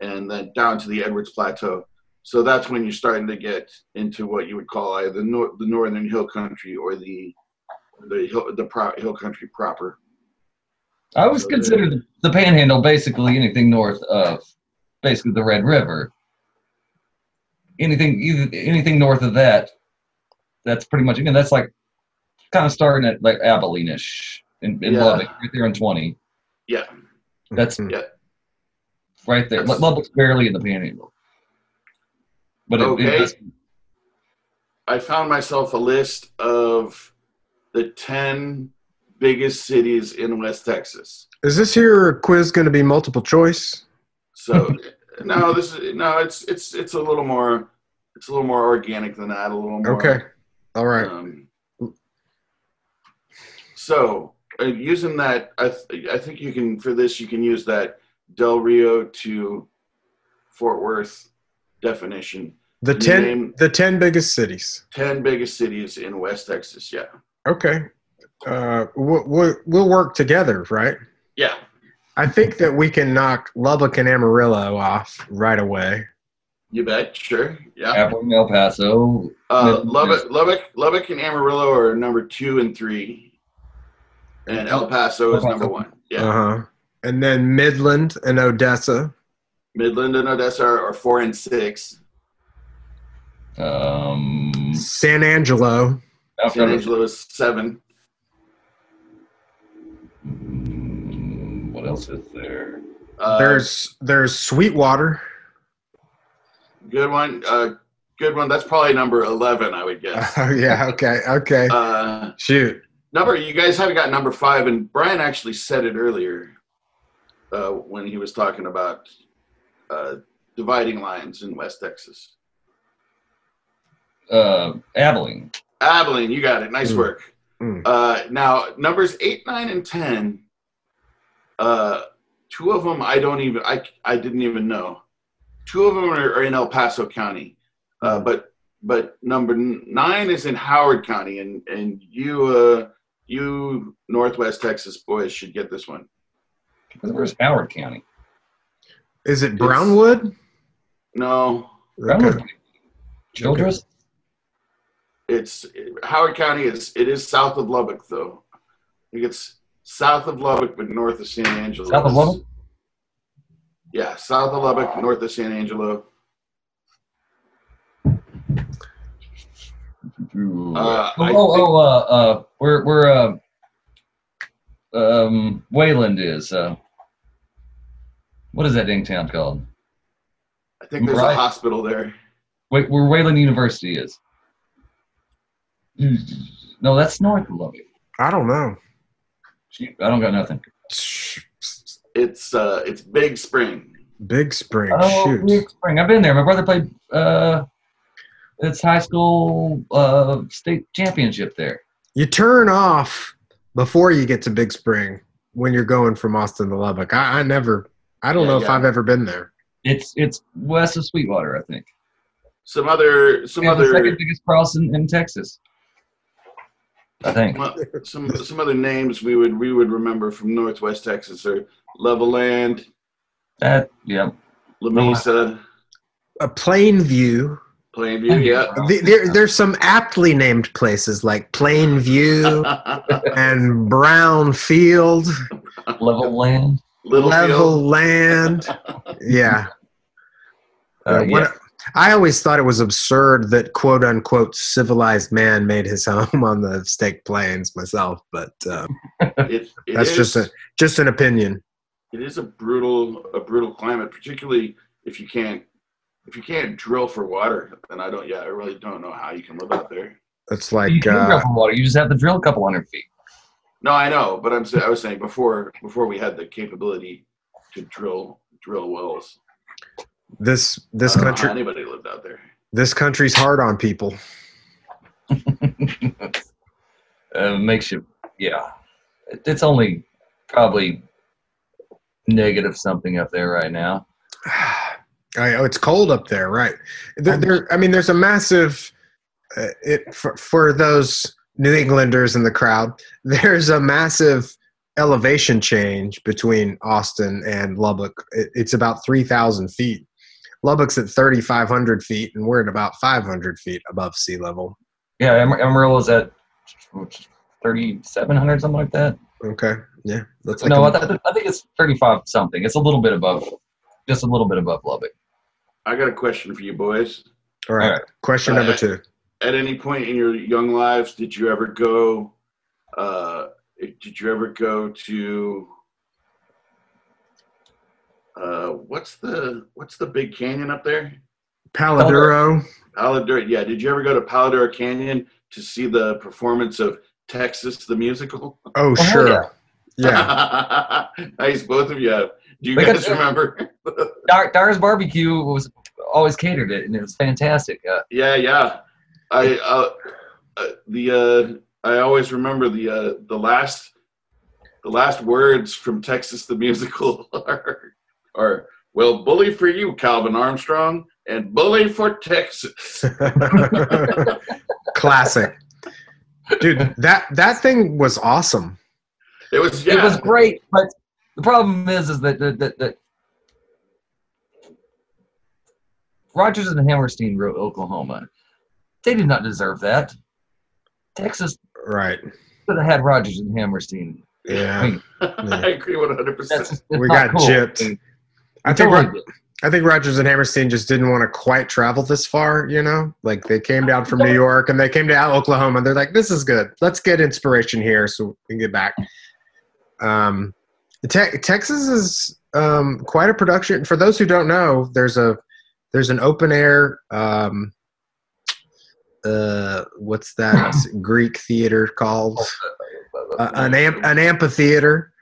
and then down to the Edwards Plateau. So that's when you're starting to get into what you would call either the, nor- the northern hill country or the the hill, the pro- hill country proper. I always consider the, the Panhandle basically anything north of basically the Red River. Anything, either, anything north of that, that's pretty much. Again, that's like kind of starting at like Abilene-ish in, in Yeah. Lubbock, right there in twenty. Yeah, That's. Yeah. right there. That's- Lubbock's barely in the Panhandle, but it, Okay. it I found myself a list of the ten biggest cities in West Texas. Is this here quiz going to be multiple choice? So no, this is no. It's it's it's a little more. It's a little more organic than that. A little more. Okay. All right. Um, so uh, using that, I th- I think you can for this you can use that Del Rio to Fort Worth definition. The you ten name- the ten biggest cities. Ten biggest cities in West Texas. Yeah. Okay. Uh, we'll, we'll we'll work together, right? Yeah. I think that we can knock Lubbock and Amarillo off right away. You bet. Sure. Yeah. Abilene, El Paso. Uh, Lubbock, Lubbock, Lubbock, and Amarillo are number two and three, and El Paso is number one. Yeah. Uh huh. And then Midland and Odessa. Midland and Odessa are, are four and six. Um, San Angelo. San Angelo is seven. What else is there? Uh, There's there's Sweetwater. good one. Uh, good one. That's probably number eleven, I would guess. Oh yeah. Okay. Okay. Uh, Shoot. number. You guys haven't got number five, and Brian actually said it earlier uh, when he was talking about uh, dividing lines in West Texas. Uh, Abilene. Abilene, you got it. Nice Mm. work. Mm. Uh, now, numbers eight, nine, and ten. Uh, two of them I don't even I I didn't even know. Two of them are, are in El Paso County, uh, but but number nine is in Howard County, and and you uh, you Northwest Texas boys should get this one. Where's Howard County? Is it Brownwood? No, Brownwood. Okay. Childress? It's Howard County is it is south of Lubbock though. I think it's south of Lubbock but north of San Angelo. South of Lubbock? Yeah, south of Lubbock, north of San Angelo. Uh, oh, oh, think- uh, uh, where, where, uh, um, Wayland is, uh, what is that dang town called? I think there's Right. a hospital there. Wait, where Wayland University is. No, that's north of Lubbock. I don't know. Shoot, I don't got nothing. It's uh, it's Big Spring. Big Spring. Oh, Shoot. Big Spring. I've been there. My brother played, uh, it's high school, uh, state championship there. You turn off before you get to Big Spring when you're going from Austin to Lubbock. I, I never. I don't Yeah, know if. I've ever been there. It's, it's west of Sweetwater, I think. Some other some Yeah, the other second biggest cross in, in Texas. I think. some some other names we would we would remember from Northwest Texas are Levelland, That yeah. Lamesa, A Plainview. Plainview. Yeah. There, there's some aptly named places like Plainview and Brownfield, Level land. Littlefield. Level Land. Yeah. Uh, Uh, yeah. what- I always thought it was absurd that quote unquote civilized man made his home on the Staked Plains myself, but uh, It, it that's is- just a just an opinion. it is a brutal a brutal climate, particularly if you can't if you can't drill for water. Then I don't. Yeah, I really don't know how you can live out there. It's you like can drill uh, for water. You just have to drill a couple hundred feet. No, I know, but I'm I was saying before before we had the capability to drill drill wells. This this I don't know how country anybody lived out there. This country's hard on people. uh, makes you, yeah. It's only probably negative something up there right now. I, oh, it's cold up there, right? There, there, I mean, there's a massive. Uh, it for, for those New Englanders in the crowd. There's a massive elevation change between Austin and Lubbock. It, it's about three thousand feet. Lubbock's at thirty five hundred feet, and we're at about five hundred feet above sea level. Yeah, Em- Emerald is at 3,700, something like that. Okay, yeah, that's like no, a- I, th- I think it's 35 something. It's a little bit above, just a little bit above Lubbock. I got a question for you boys. all right. all right. Question Uh, number two. At any point in your young lives, did you ever go? Uh, did you ever go to? Uh, what's the what's the big canyon up there? Palo Duro. Paladuro. Yeah. Did you ever go to Palo Duro Canyon to see the performance of Texas the musical? Oh, hell sure. Yeah. nice, both of you. have. Do you We got- guys remember? Dar- Dyer's Barbecue was always catered it, and it was fantastic. Uh, Yeah, yeah. I uh, uh, the uh, I always remember the uh, the last the last words from Texas the musical are are well, bully for you, Calvin Armstrong, and bully for Texas. Classic. Dude, that that thing was awesome. It was yeah. It was great, but the problem is, is that that, that, that Rodgers and Hammerstein wrote Oklahoma. They did not deserve that. Texas Right. should have had Rodgers and Hammerstein. I Yeah. mean, I agree one hundred percent. We got cool. gypped. I think totally I think Rodgers and Hammerstein just didn't want to quite travel this far, you know? Like they came down from New York and they came to Oklahoma. They're like, this is good. Let's get inspiration here so we can get back. Um, te- Texas is um, quite a production. For those who don't know, there's a there's an open air. Um, uh, what's that Greek theater called? uh, an amp, an amphitheater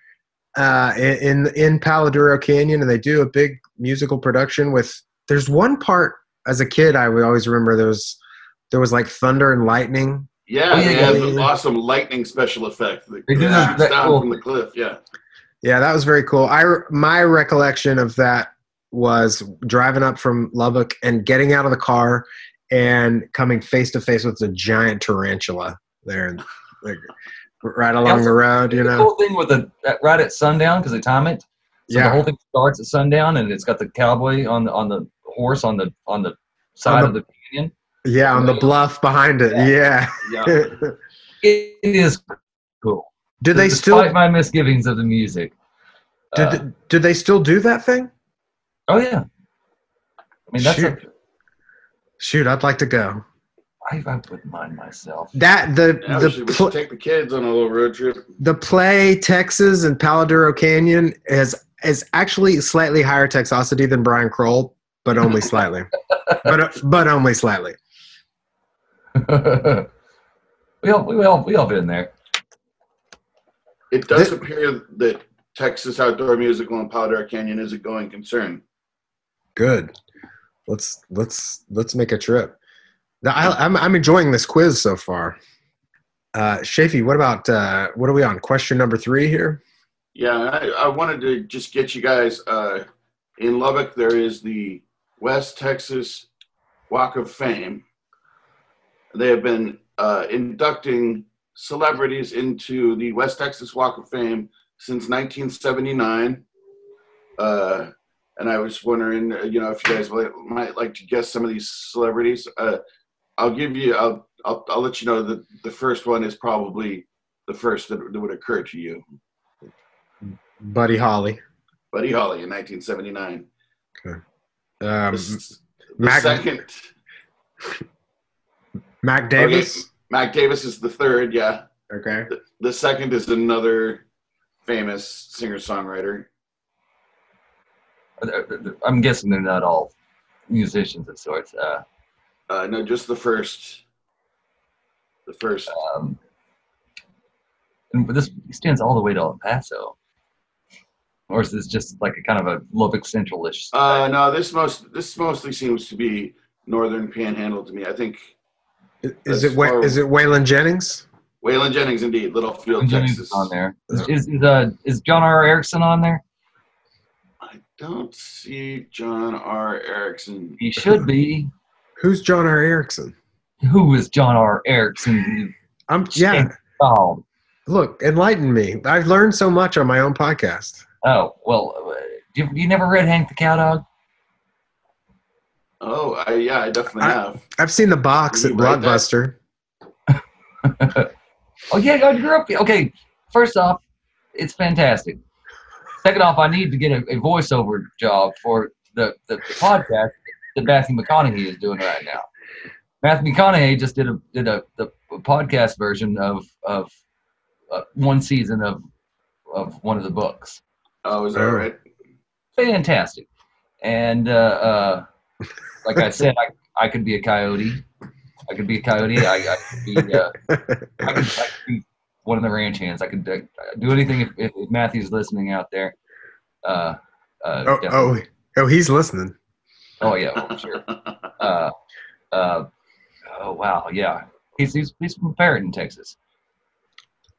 uh, in in Palo Duro Canyon, and they do a big musical production with. There's one part as a kid I would always remember there was there was like thunder and lightning. Yeah, Oh, yeah, they yeah, had an awesome lightning special effect that They do that- that down cool- from the cliff. Yeah. Yeah, that was very cool. I my recollection of that was driving up from Lubbock and getting out of the car and coming face to face with a giant tarantula there, like right along the road. You know, the cool thing with the right at sundown because they time it. So the whole thing starts at sundown, and it's got the cowboy on the on the horse on the on the side the- of the canyon. yeah, on the bluff behind it. Yeah. Yeah. It, it is cool. do they Despite still my misgivings of the music. Did, Uh, do they still do that thing? oh yeah. I mean that's a, Shoot. Shoot, I'd like to go. I, I wouldn't mind myself. That the Yeah, the we pl- take the kids on a little road trip. the play Texas and Palo Duro Canyon is is actually slightly higher Texosity than Brian Kroll, but only slightly. but but only slightly. we all we all we all been there. It does Thi- appear that Texas Outdoor Musical and Palo Duro Canyon is a going concern. Good. Let's let's let's make a trip. I, I'm I'm enjoying this quiz so far. Uh, Shafi, what about uh, what are we on? Question number three here. Yeah, I, I wanted to just get you guys uh, in Lubbock. There is the West Texas Walk of Fame. They have been uh, inducting celebrities into the West Texas Walk of Fame since 1979. Uh, and I was wondering, you know, if you guys might like to guess some of these celebrities. Uh, I'll give you, I'll, I'll, I'll let you know that the first one is probably the first that, that would occur to you. Buddy Holly. Buddy Holly in 1979. Um, the s- the Mac, second, Mac Davis. Mac Davis is the third. Yeah, Okay. the, the second is another famous singer songwriter. I'm guessing they're not all musicians of sorts. Uh, Uh, no, just the first. The first. um, and this extends all the way to El Paso, or is this just like a kind of a Lubbock Central-ish? Uh, no, this most this mostly seems to be northern panhandle to me. I think Is That's it far- is it Waylon Jennings? Waylon Jennings, indeed, Littlefield, Jennings Texas. is on there. Is is, is, uh, is John R. Erickson on there? I don't see John R. Erickson. He should be. Who's John R. Erickson? Who is John R. Erickson? I'm yeah. Oh, Look, enlighten me. I've learned so much on my own podcast. oh well. uh, You, you never read Hank the Cowdog? Oh, I, yeah, I definitely I- have. I've seen the box You at? Blockbuster. Oh yeah, I grew up. Okay, first off, it's fantastic. Second off, I need to get a, a voiceover job for the, the, the podcast that Matthew McConaughey is doing right now. Matthew McConaughey just did a did a the podcast version of of uh, one season of of one of the books. Oh, is that Oh. right? Fantastic, and uh, uh, like I said, I I could be a coyote. I could be a coyote. I, I could be. Uh, I could, I could be one of the ranch hands. I could uh, do anything if, if, if Matthew's listening out there. Uh, uh, Oh, definitely. oh, oh, he's listening. Oh, yeah, well, sure. Uh, uh, oh wow, yeah. He's he's he's from Perryton, Texas.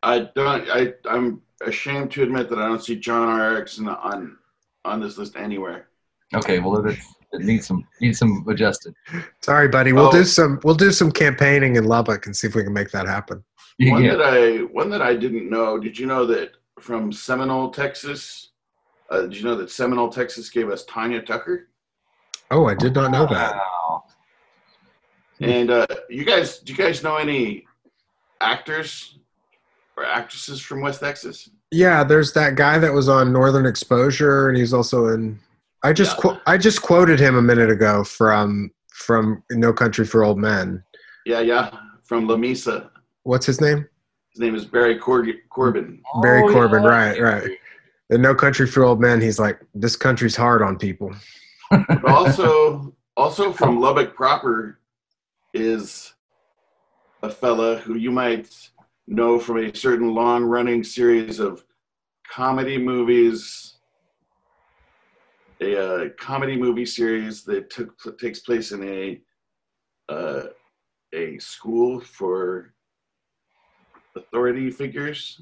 I don't. I I'm ashamed to admit that I don't see John R. Erickson on on this list anywhere. Okay, well it, it needs some needs some adjusting. Sorry, buddy. We'll Oh. do some. We'll do some campaigning in Lubbock and see if we can make that happen. One get- that I one that I didn't know. Did you know that from Seminole, Texas? Uh, did you know that Seminole, Texas gave us Tanya Tucker? Oh, I did not know that. Wow. And uh, you guys, do you guys know any actors or actresses from West Texas? Yeah, there's that guy that was on Northern Exposure, and he's also in. I just Yeah. qu- I just quoted him a minute ago from from No Country for Old Men. Yeah, yeah, from Lamesa. What's his name? His name is Barry Cor- Corbin. Barry Oh, Corbin. yeah. Right, right. In No Country for Old Men, he's like, "This country's hard on people." But also, also from Lubbock proper is a fella who you might know from a certain long-running series of comedy movies. A uh, comedy movie series that took takes place in a uh, a school for authority figures.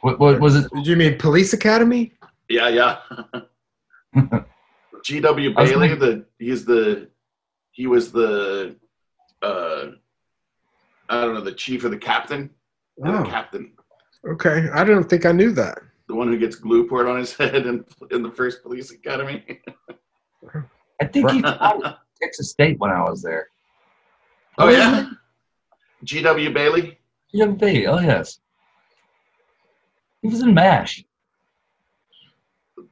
What, what was it? Did you mean Police Academy? Yeah, yeah. G.W. Bailey, thinking- the he's the he was the uh I don't know, the chief or the captain. Oh. the captain. Okay, I don't think I knew that. The one who gets glue poured on his head in, in the first police academy. I think he taught Texas State when I was there. oh yeah. G.W. Bailey. Young B. Oh yes. He was in Mash.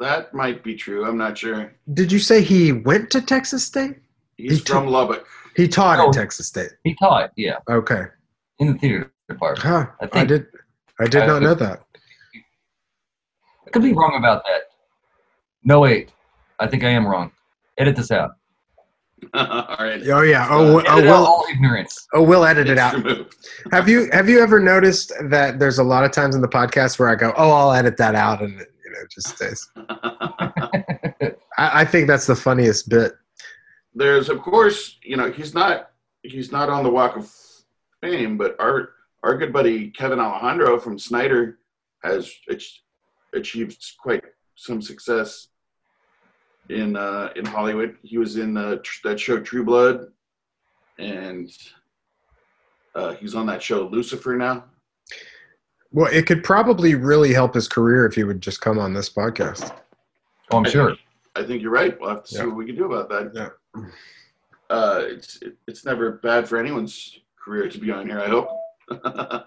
That might be true. I'm not sure. Did you say he went to Texas State? He's He took- from Lubbock. He taught Oh. at Texas State. He taught, yeah, Okay. in the theater department. Huh. I I, did. I did I- not know that. I could be wrong about that. No, wait. I think I am wrong. Edit this out. All right. Oh yeah. Oh, Uh, oh, Edit we'll, all ignorance. oh, we'll edit it It's out. Have you have you ever noticed that there's a lot of times in the podcast where I go, oh, I'll edit that out, and it, you know, it just stays. I, I think that's the funniest bit. there's of course you know he's not he's not on the walk of fame but our our good buddy kevin alejandro from snyder has ach- achieved quite some success in uh in hollywood he was in uh, that show true blood and uh he's on that show lucifer now Well, it could probably really help his career if he would just come on this podcast. Oh, I'm I sure. think- i think you're right we'll have to see Yeah. what we can do about that Yeah. uh it's it, it's never bad for anyone's career to be on here i hope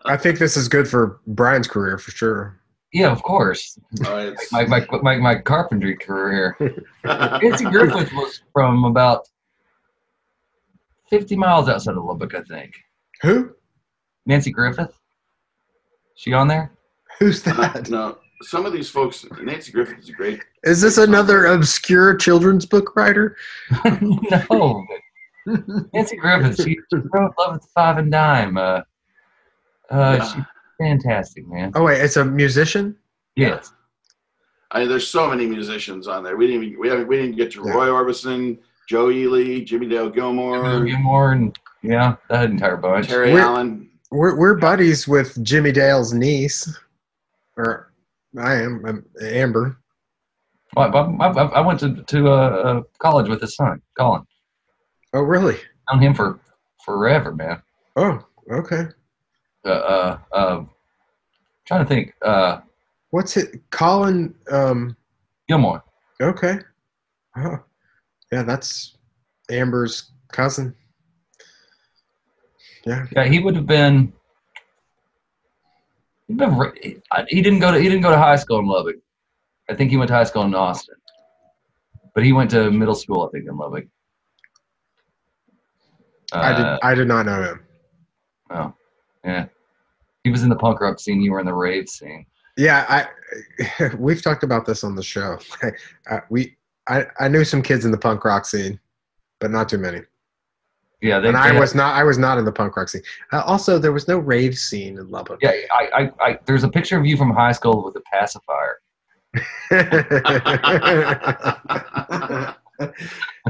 I think this is good for Brian's career for sure. Yeah, of course. Uh, My, my, my, my carpentry career here. Nanci Griffith was from about 50 miles outside of Lubbock, I think. Who? Nanci Griffith? She on there? Who's that? no, some of these folks, Nanci Griffith is a great. Is this another obscure children's book writer? no. Nanci Griffith, she, she wrote Love at the Five and Dime. Uh, uh, Yeah. she's fantastic, man. Oh wait, it's a musician. Yes. I mean, there's so many musicians on there. We didn't even, we haven't we didn't get to Yeah. Roy Orbison, Joe Ely, Jimmie Dale Gilmore, Gilmore and yeah, that entire bunch. Terry We're- Allen. We're we're buddies with Jimmie Dale's niece, or I am I'm Amber. I, I, I I went to to uh, uh, college with his son, Colin. Oh, really? Known him for forever, man. Oh, okay. Uh, uh, uh, trying to think. Uh, What's it? Colin. Um. Gilmore. Okay. Oh, yeah. That's Amber's cousin. Yeah. Yeah, he would have been. He'd been He didn't go to. He didn't go to high school in Lubbock. I think he went to high school in Austin, but he went to middle school. I think in Lubbock. I did. Uh, I did not know him. Oh, yeah. He was in the punk rock scene. You were in the rave scene. Yeah, I. We've talked about this on the show. I, we. I, I knew some kids in the punk rock scene, but not too many. Yeah, they, and they I had- was not. I was not in the punk rock scene. Uh, also, there was no rave scene in Lubbock. Yeah, I, I, I, there's a picture of you from high school with a pacifier.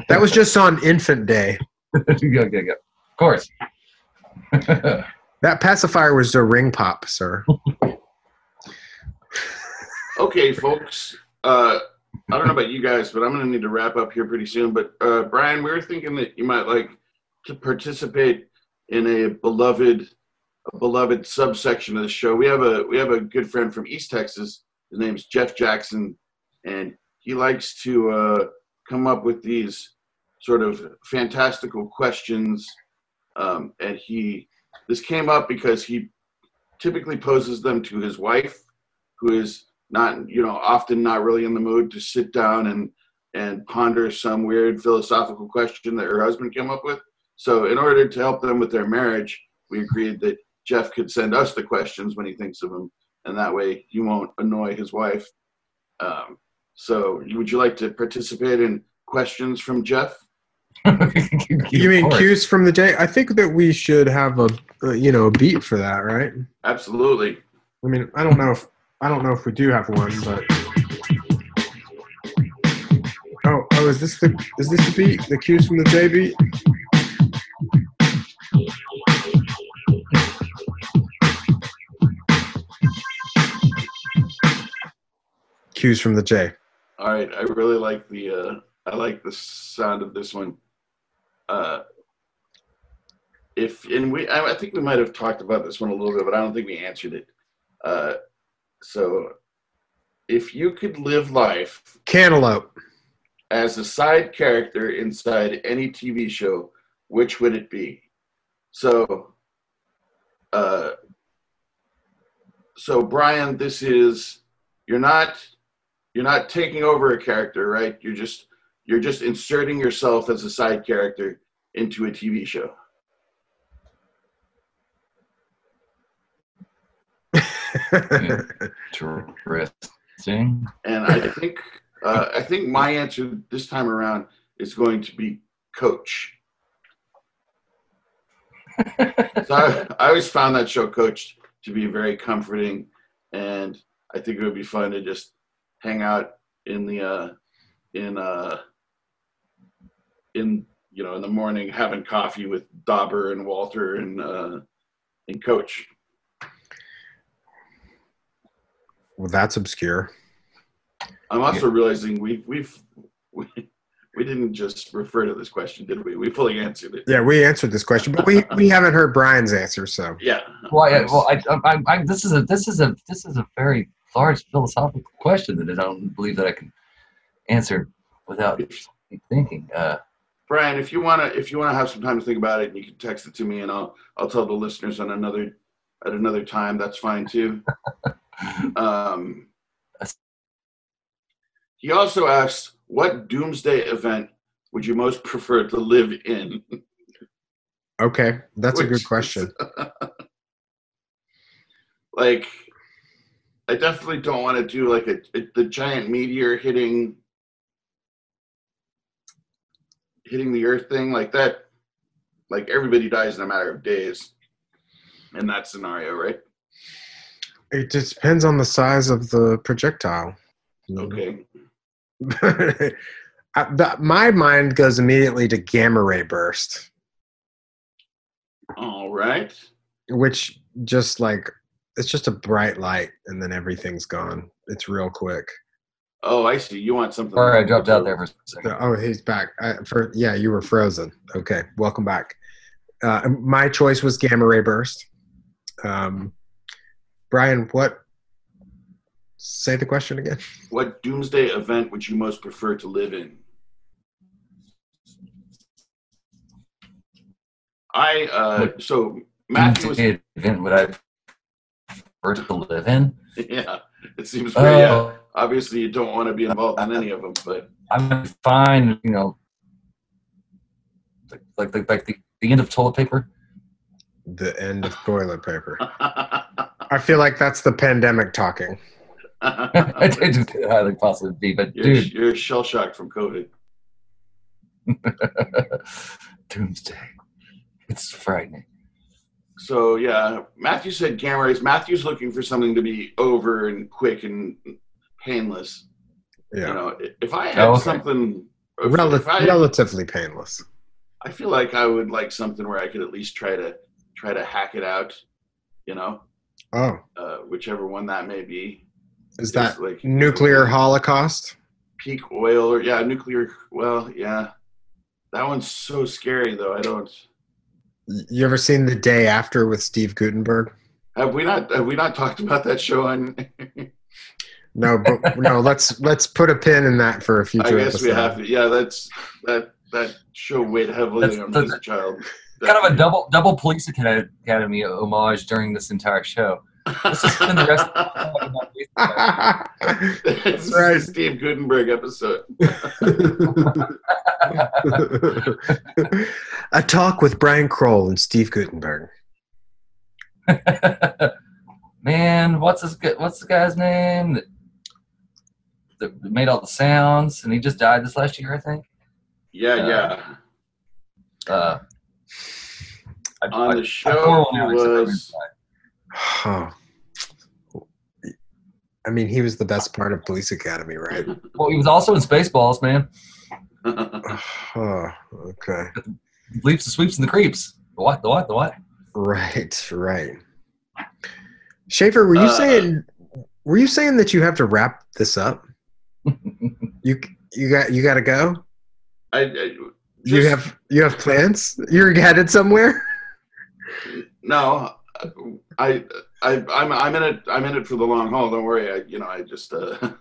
that was just on Infant Day. yeah, yeah, yeah. Of course. That pacifier was a ring pop, sir. Okay, folks. Uh, I don't know about you guys, but I'm going to need to wrap up here pretty soon. But uh, Brian, we were thinking that you might like to participate in a beloved, a beloved subsection of the show. We have a we have a good friend from East Texas. His name's Jeff Jackson, and he likes to uh, come up with these sort of fantastical questions. Um, and he this came up because he typically poses them to his wife, who is not you know often not really in the mood to sit down and and ponder some weird philosophical question that her husband came up with so in order to help them with their marriage we agreed that jeff could send us the questions when he thinks of them and that way he won't annoy his wife um, so would you like to participate in questions from jeff You mean cues from the day? I think that we should have a, uh, you know, a beat for that, right? absolutely I mean, I don't know if I don't know if we do have one, but oh, oh, is this the is this the beat? The cues from the J beat? Cues from the J. All right, I really like the uh, I like the sound of this one. Uh, if and we, I, I think we might have talked about this one a little bit, but I don't think we answered it. Uh, so, if you could live life Cantaloupe. as a side character inside any TV show, which would it be? So, uh, so Brian, this is you're not you're not taking over a character, right? You're just you're just inserting yourself as a side character into a TV show. Interesting. And I think uh, I think my answer this time around is going to be Coach. So I, I always found that show Coach to be very comforting, and I think it would be fun to just hang out in the uh, in uh, in you know in the morning having coffee with Dauber and Walter and uh, and Coach. well, that's obscure. I'm also realizing we've we've we, we didn't just refer to this question, did we? We fully answered it. Yeah, we answered this question, but we, we haven't heard Brian's answer, so Yeah. Well, I, well, I, I, I, this is a this is a this is a very large philosophical question that I don't believe that I can answer without thinking. Uh, Brian, if you wanna if you wanna have some time to think about it, you can text it to me, and I'll I'll tell the listeners on another at another time. That's fine too. um, he also asks, "What doomsday event would you most prefer to live in?" okay, that's a good question. like, I definitely don't want to do like a, a the giant meteor hitting hitting the Earth thing like that. Like everybody dies in a matter of days in that scenario, right? It depends on the size of the projectile. Okay. The, my mind goes immediately to gamma ray burst, All right. which just like it's just a bright light and then everything's gone. It's real quick. Oh, I see. You want something. Sorry, I dropped out there for a second. Oh, he's back. I, for yeah, you were frozen. Okay, welcome back. Uh, my choice was gamma ray burst. Um, Brian, what? Say the question again. What doomsday event would you most prefer to live in? I uh so Matthew was Doomsday event would I prefer to live in? yeah. It seems very yeah. Oh, Obviously, you don't want to be involved in any of them, but I'm fine. You know, like like like, like the, the end of toilet paper. The end of toilet paper. I feel like that's the pandemic talking. it it could highly possibly be, but you're, dude, you're shell shocked from COVID. doomsday. It's frightening. So yeah, Matthew said gamma rays. Matthew's looking for something to be over and quick and painless. Yeah, You know, if I had Oh, okay. something, if, Rel- if I, relatively painless. I feel like I would like something where I could at least try to try to hack it out. You know, Oh, uh, whichever one that may be. Is that like nuclear holocaust? peak oil or yeah, nuclear? Well, yeah, that one's so scary though. I don't. You ever seen the day after with Steve Guttenberg? Have we not? Have we not talked about that show on? No, but no. Let's let's put a pin in that for a future I guess episode. we have to. Yeah, that's that that show weighed heavily That's- on me as a child. Kind of a double double police academy, academy homage during this entire show. Let's just spend the rest of the time about police. That's right. Steve Guttenberg episode. a talk with Brian Kroll and Steve Guttenberg. Man, what's this? What's the guy's name that, that made all the sounds? And he just died this last year, I think. Yeah, Uh, yeah. Uh, I, On I- the show, pour one he out, except for was. Inside. Huh. I mean, he was the best part of Police Academy, right? Well, he was also in Spaceballs, man. Oh, okay. Leaps, the sweeps, and the creeps. The what? The what? The what? Right, right. Schaefer, were you Uh, saying were you saying that you have to wrap this up? you you got you got to go. I, I, you have you have plans. You're headed somewhere. no, I, I, I'm, I'm in it. I'm in it for the long haul. Don't worry. I, you know, I just. Uh,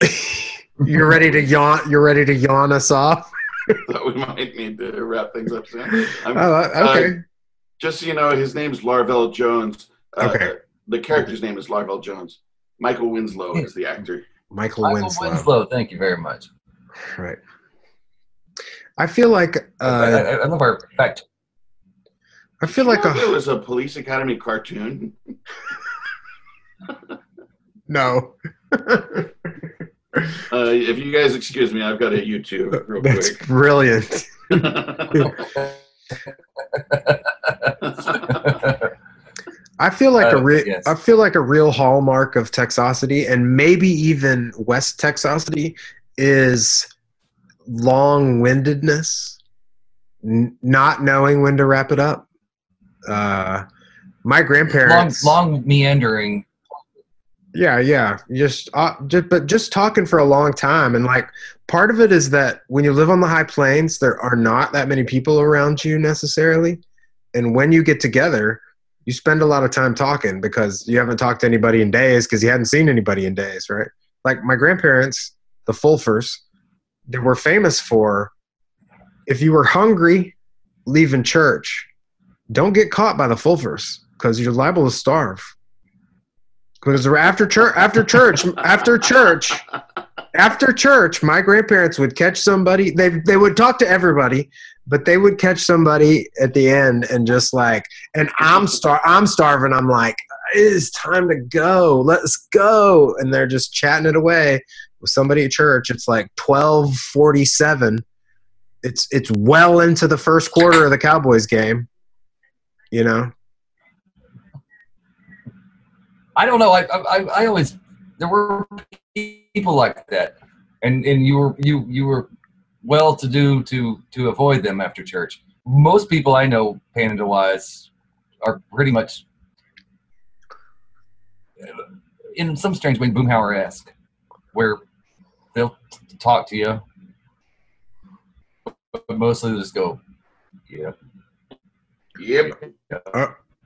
you're ready to yawn. You're ready to yawn us off. thought we might need to wrap things up soon. I'm, Oh, uh, okay. just so you know, his name's Larvell Jones. Uh, Okay. The character's name is Larvell Jones. Michael Winslow is the actor. Michael, Michael Winslow. Winslow. Thank you very much. Right. I feel like I, uh, I, I love our fact. I feel like You know, there a was a Police Academy cartoon. no. Uh, if you guys excuse me, I've got a YouTube real That's quick. brilliant. I feel like a Uh, real yes. I feel like a real hallmark of Texosity and maybe even West Texosity is long-windedness, n- not knowing when to wrap it up. Uh, my long, grandparents, long meandering. yeah, yeah, just, uh, just but just talking for a long time, and like part of it is that when you live on the high plains, there are not that many people around you necessarily, and when you get together, you spend a lot of time talking because you haven't talked to anybody in days because you hadn't seen anybody in days, right? Like my grandparents, the Fulfers, they were famous for if you were hungry leaving church, don't get caught by the Fulfers because you're liable to starve. Because after church, after church, after church, after church, my grandparents would catch somebody. They they would talk to everybody, but they would catch somebody at the end and just like, and I'm star, I'm starving. I'm like, it's time to go. Let's go. And they're just chatting it away with somebody at church. It's like twelve forty seven. It's it's well into the first quarter of the Cowboys game. You know, I don't know. I, I, I always there were people like that, and and you were you you were well to do to to avoid them after church. Most people I know, Panhandle wise, are pretty much in some strange way Boomhauer esque, where they'll talk to you, but mostly they'll just go, yeah. Yep.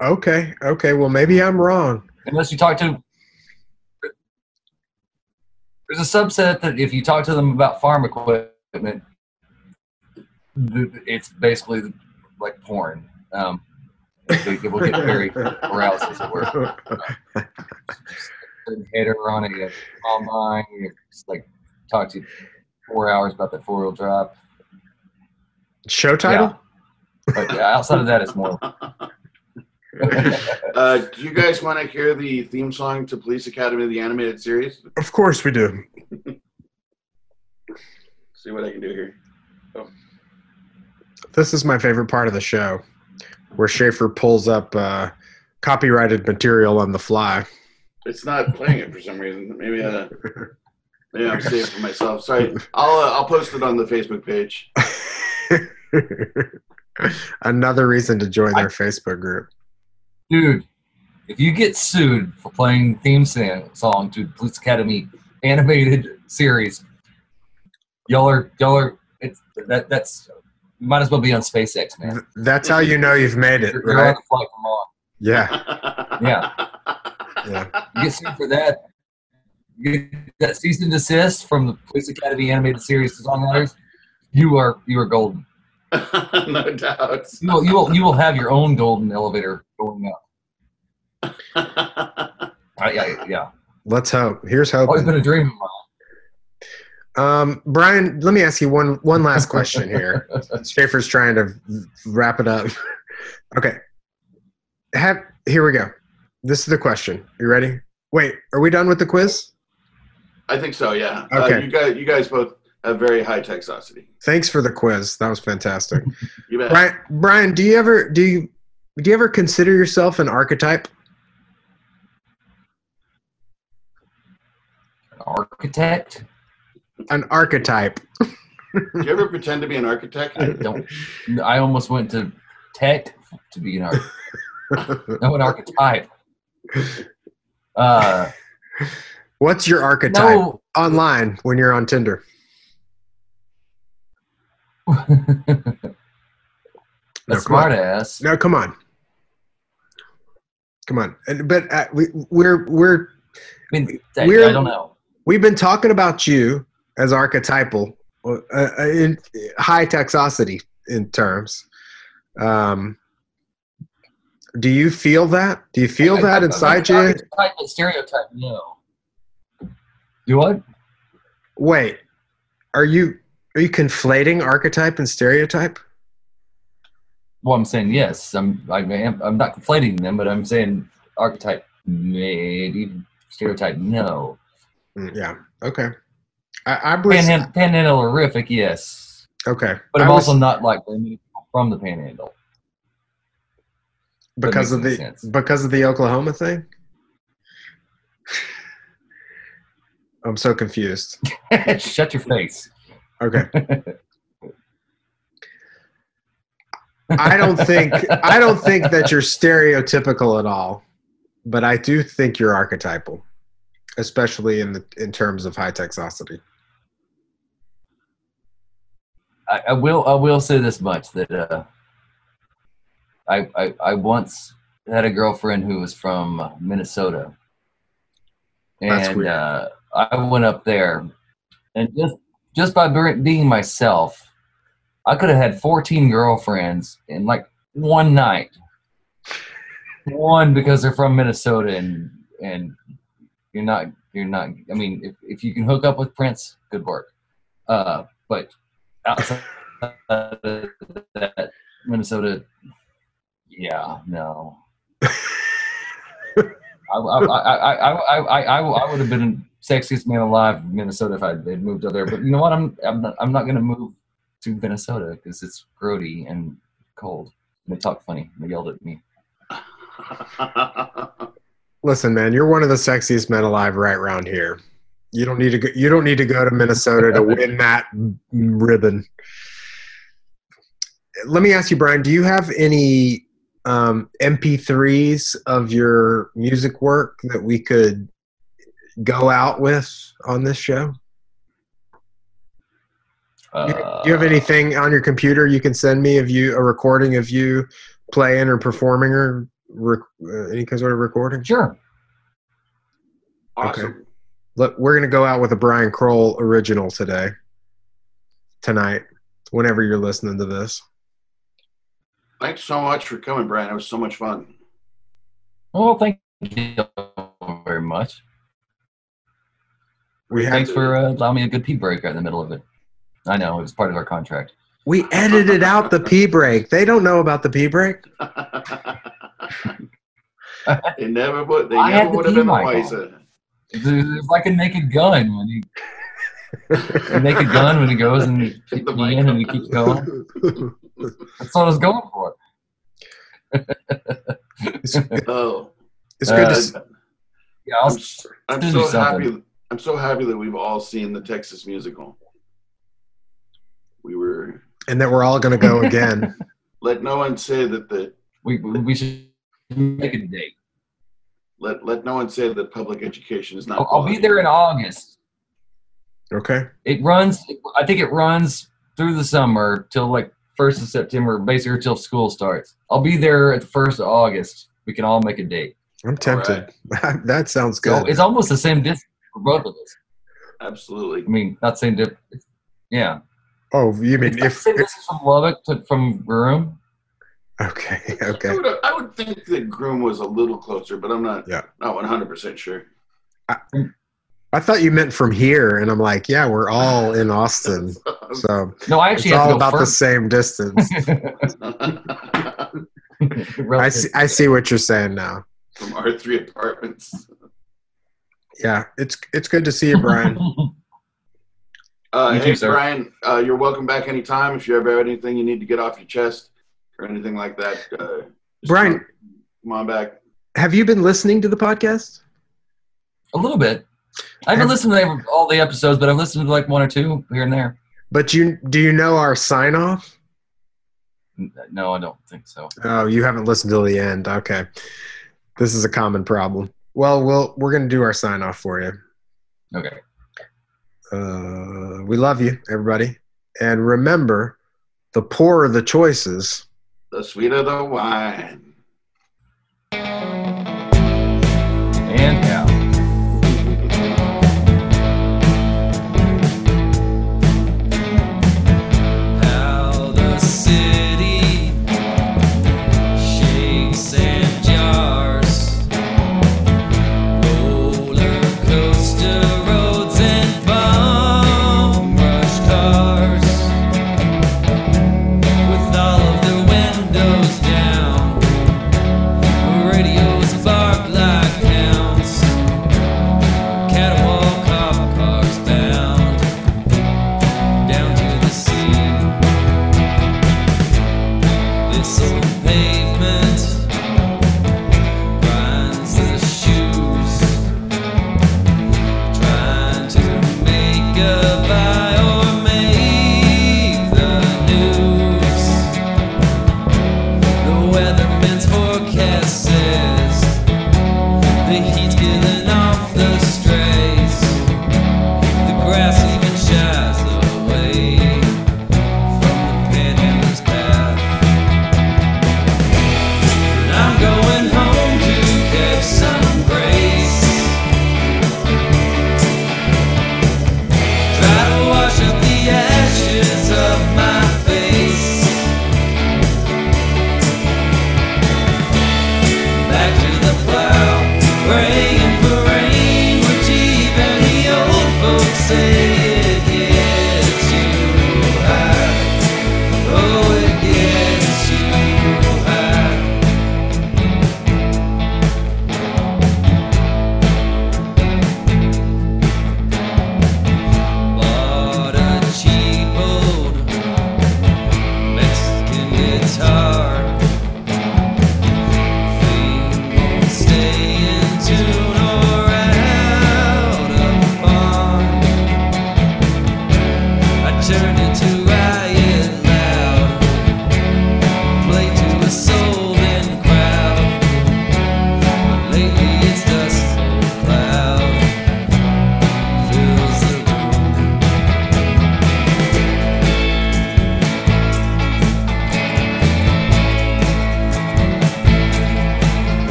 Okay, okay. Well, maybe I'm wrong. unless you talk to there's a subset that if you talk to them about farm equipment it's basically like porn um, they, they will get very aroused as it were header on a combine you just like talk to you four hours about that four-wheel drive Show title? But yeah, outside of that it's more Uh, do you guys want to hear the theme song to Police Academy, the animated series? Of course we do. See what I can do here. This is my favorite part of the show, where Schaefer pulls up uh, copyrighted material on the fly. It's not playing it for some reason. Maybe uh, maybe I'm saving for myself. Sorry. I'll uh, I'll post it on the Facebook page. Another reason to join their Facebook group. Dude, if you get sued for playing theme song to the Police Academy animated series, y'all are y'all are it's that that's might as well be on SpaceX, man. That's how you know you've made it, You're, you're on right? the flight from on. Yeah, Yeah. yeah. You get sued for that. You get that cease and desist from the Police Academy animated series songwriters. You are you are golden. no doubt. You will you will you will have your own golden elevator going up. Uh, yeah, yeah. Let's hope. Here's hope. Always been a dream of mine. Um, Brian, let me ask you one one last question here. Schaefer's trying to wrap it up. Okay. Have here we go. This is the question. You ready? Wait, are we done with the quiz? I think so. Yeah. Uh, Okay. you guys, you guys both have very high texosity. Thanks for the quiz. That was fantastic. You bet. Brian, Brian, do you ever do you do you ever consider yourself an archetype? Architect? An archetype. Do you ever pretend to be an architect? I don't. I almost went to tech to be an architect. no, an archetype. Uh, What's your archetype no. online when you're on Tinder? No, smart on. ass. No, come on. Come on. And, but uh, we, we're we're I mean, I, We're- I don't know. we've been talking about you as archetypal uh, uh, in high texosity in terms. Um, do you feel that? Do you feel I- that inside you? Archetype and stereotype, no. You what? Wait, are you are you conflating archetype and stereotype? Well, I'm saying yes. I'm. I am. I'm not conflating them, but I'm saying archetype maybe stereotype no. Mm, Yeah. Okay. I, I was Panhandle, panhandle horrific, yes, okay, but I'm was- also not like very many people from the panhandle. Because of the sense. because of the Oklahoma thing. I'm so confused. Shut your face. Okay. I don't think I don't think that you're stereotypical at all, but I do think you're archetypal, especially in the in terms of high texosity. I, I will. I will say this much that uh, I, I I once had a girlfriend who was from Minnesota, That's and weird. uh, I went up there, and just just by being myself, I could have had 14 girlfriends in like one night. One because they're from Minnesota, and and you're not you're not. I mean, if if you can hook up with Prince, good work. Uh, but outside of that Minnesota, yeah, no. I, I, I, I, I, I, I, I would have been sexiest man alive in Minnesota if I had moved up there. But you know what? I'm I'm not, I'm not going to move to Minnesota because it's grody and cold. And they talk funny. And they yelled at me. Listen, man, you're one of the sexiest men alive right around here. You don't need to go, you don't need to go to Minnesota to win that ribbon. Let me ask you, Brian. Do you have any um, MP3s of your music work that we could go out with on this show? Do you- Uh, do you have anything on your computer you can send me of you a recording of you playing or performing or rec- uh, any sort of recording? Sure. Awesome. Look, we're gonna go out with a Brian Kroll original today, tonight, whenever you're listening to this. Thanks so much for coming, Brian. It was so much fun. Well, thank you very much. We had Thanks for uh, allowing me a good pee break right in the middle of it. I know it was part of our contract. we edited out the pee break. They don't know about the pee break. they never would. They I had never the would have been mic on. wiser. It's, it's like a naked gun when you make a naked gun when he goes and he keeps The mic and he keeps going. That's what I was going for. It's, Oh, it's good to. Uh, s- Yeah, I'll, I'm, s- I'm so something. happy. I'm so happy that we've all seen the Texas musical. We were. and that we're all going to go again. Let no one say that the we we should make a date. let let no one say that public education is not. I'll, I'll be there in August. Okay. It runs. I think it runs through the summer till like first of September, basically till school starts. I'll be there at the first of August. We can all make a date. I'm tempted. that sounds So good. it's almost the same distance for both of us. Absolutely. I mean, not same distance. Yeah, oh, you mean it's not if? the same if distance from Lubbock to from Groom. okay. I Okay. would, I would think that Groom was a little closer, but I'm not. Yeah. Not 100 percent sure. I thought you meant from here, and I'm like, yeah, we're all in Austin, so No, I actually have all to go about the same distance. I see. I see what you're saying now. From our three apartments. Yeah, it's it's good to see you, Brian. Uh, you hey, too, Brian, uh, you're welcome back anytime. If you ever have anything you need to get off your chest or anything like that, uh, Brian- come, come on back. Have you been listening to the podcast? a little bit. I haven't Have- listened to all the episodes, but I've listened to like one or two here and there. But you do you know our sign off? No, I don't think so. Oh, you haven't listened till the end. Okay, this is a common problem. Well, we'll we're gonna do our sign off for you. Okay. Uh, we love you, everybody, and remember, the poorer the choices, The sweeter the wine.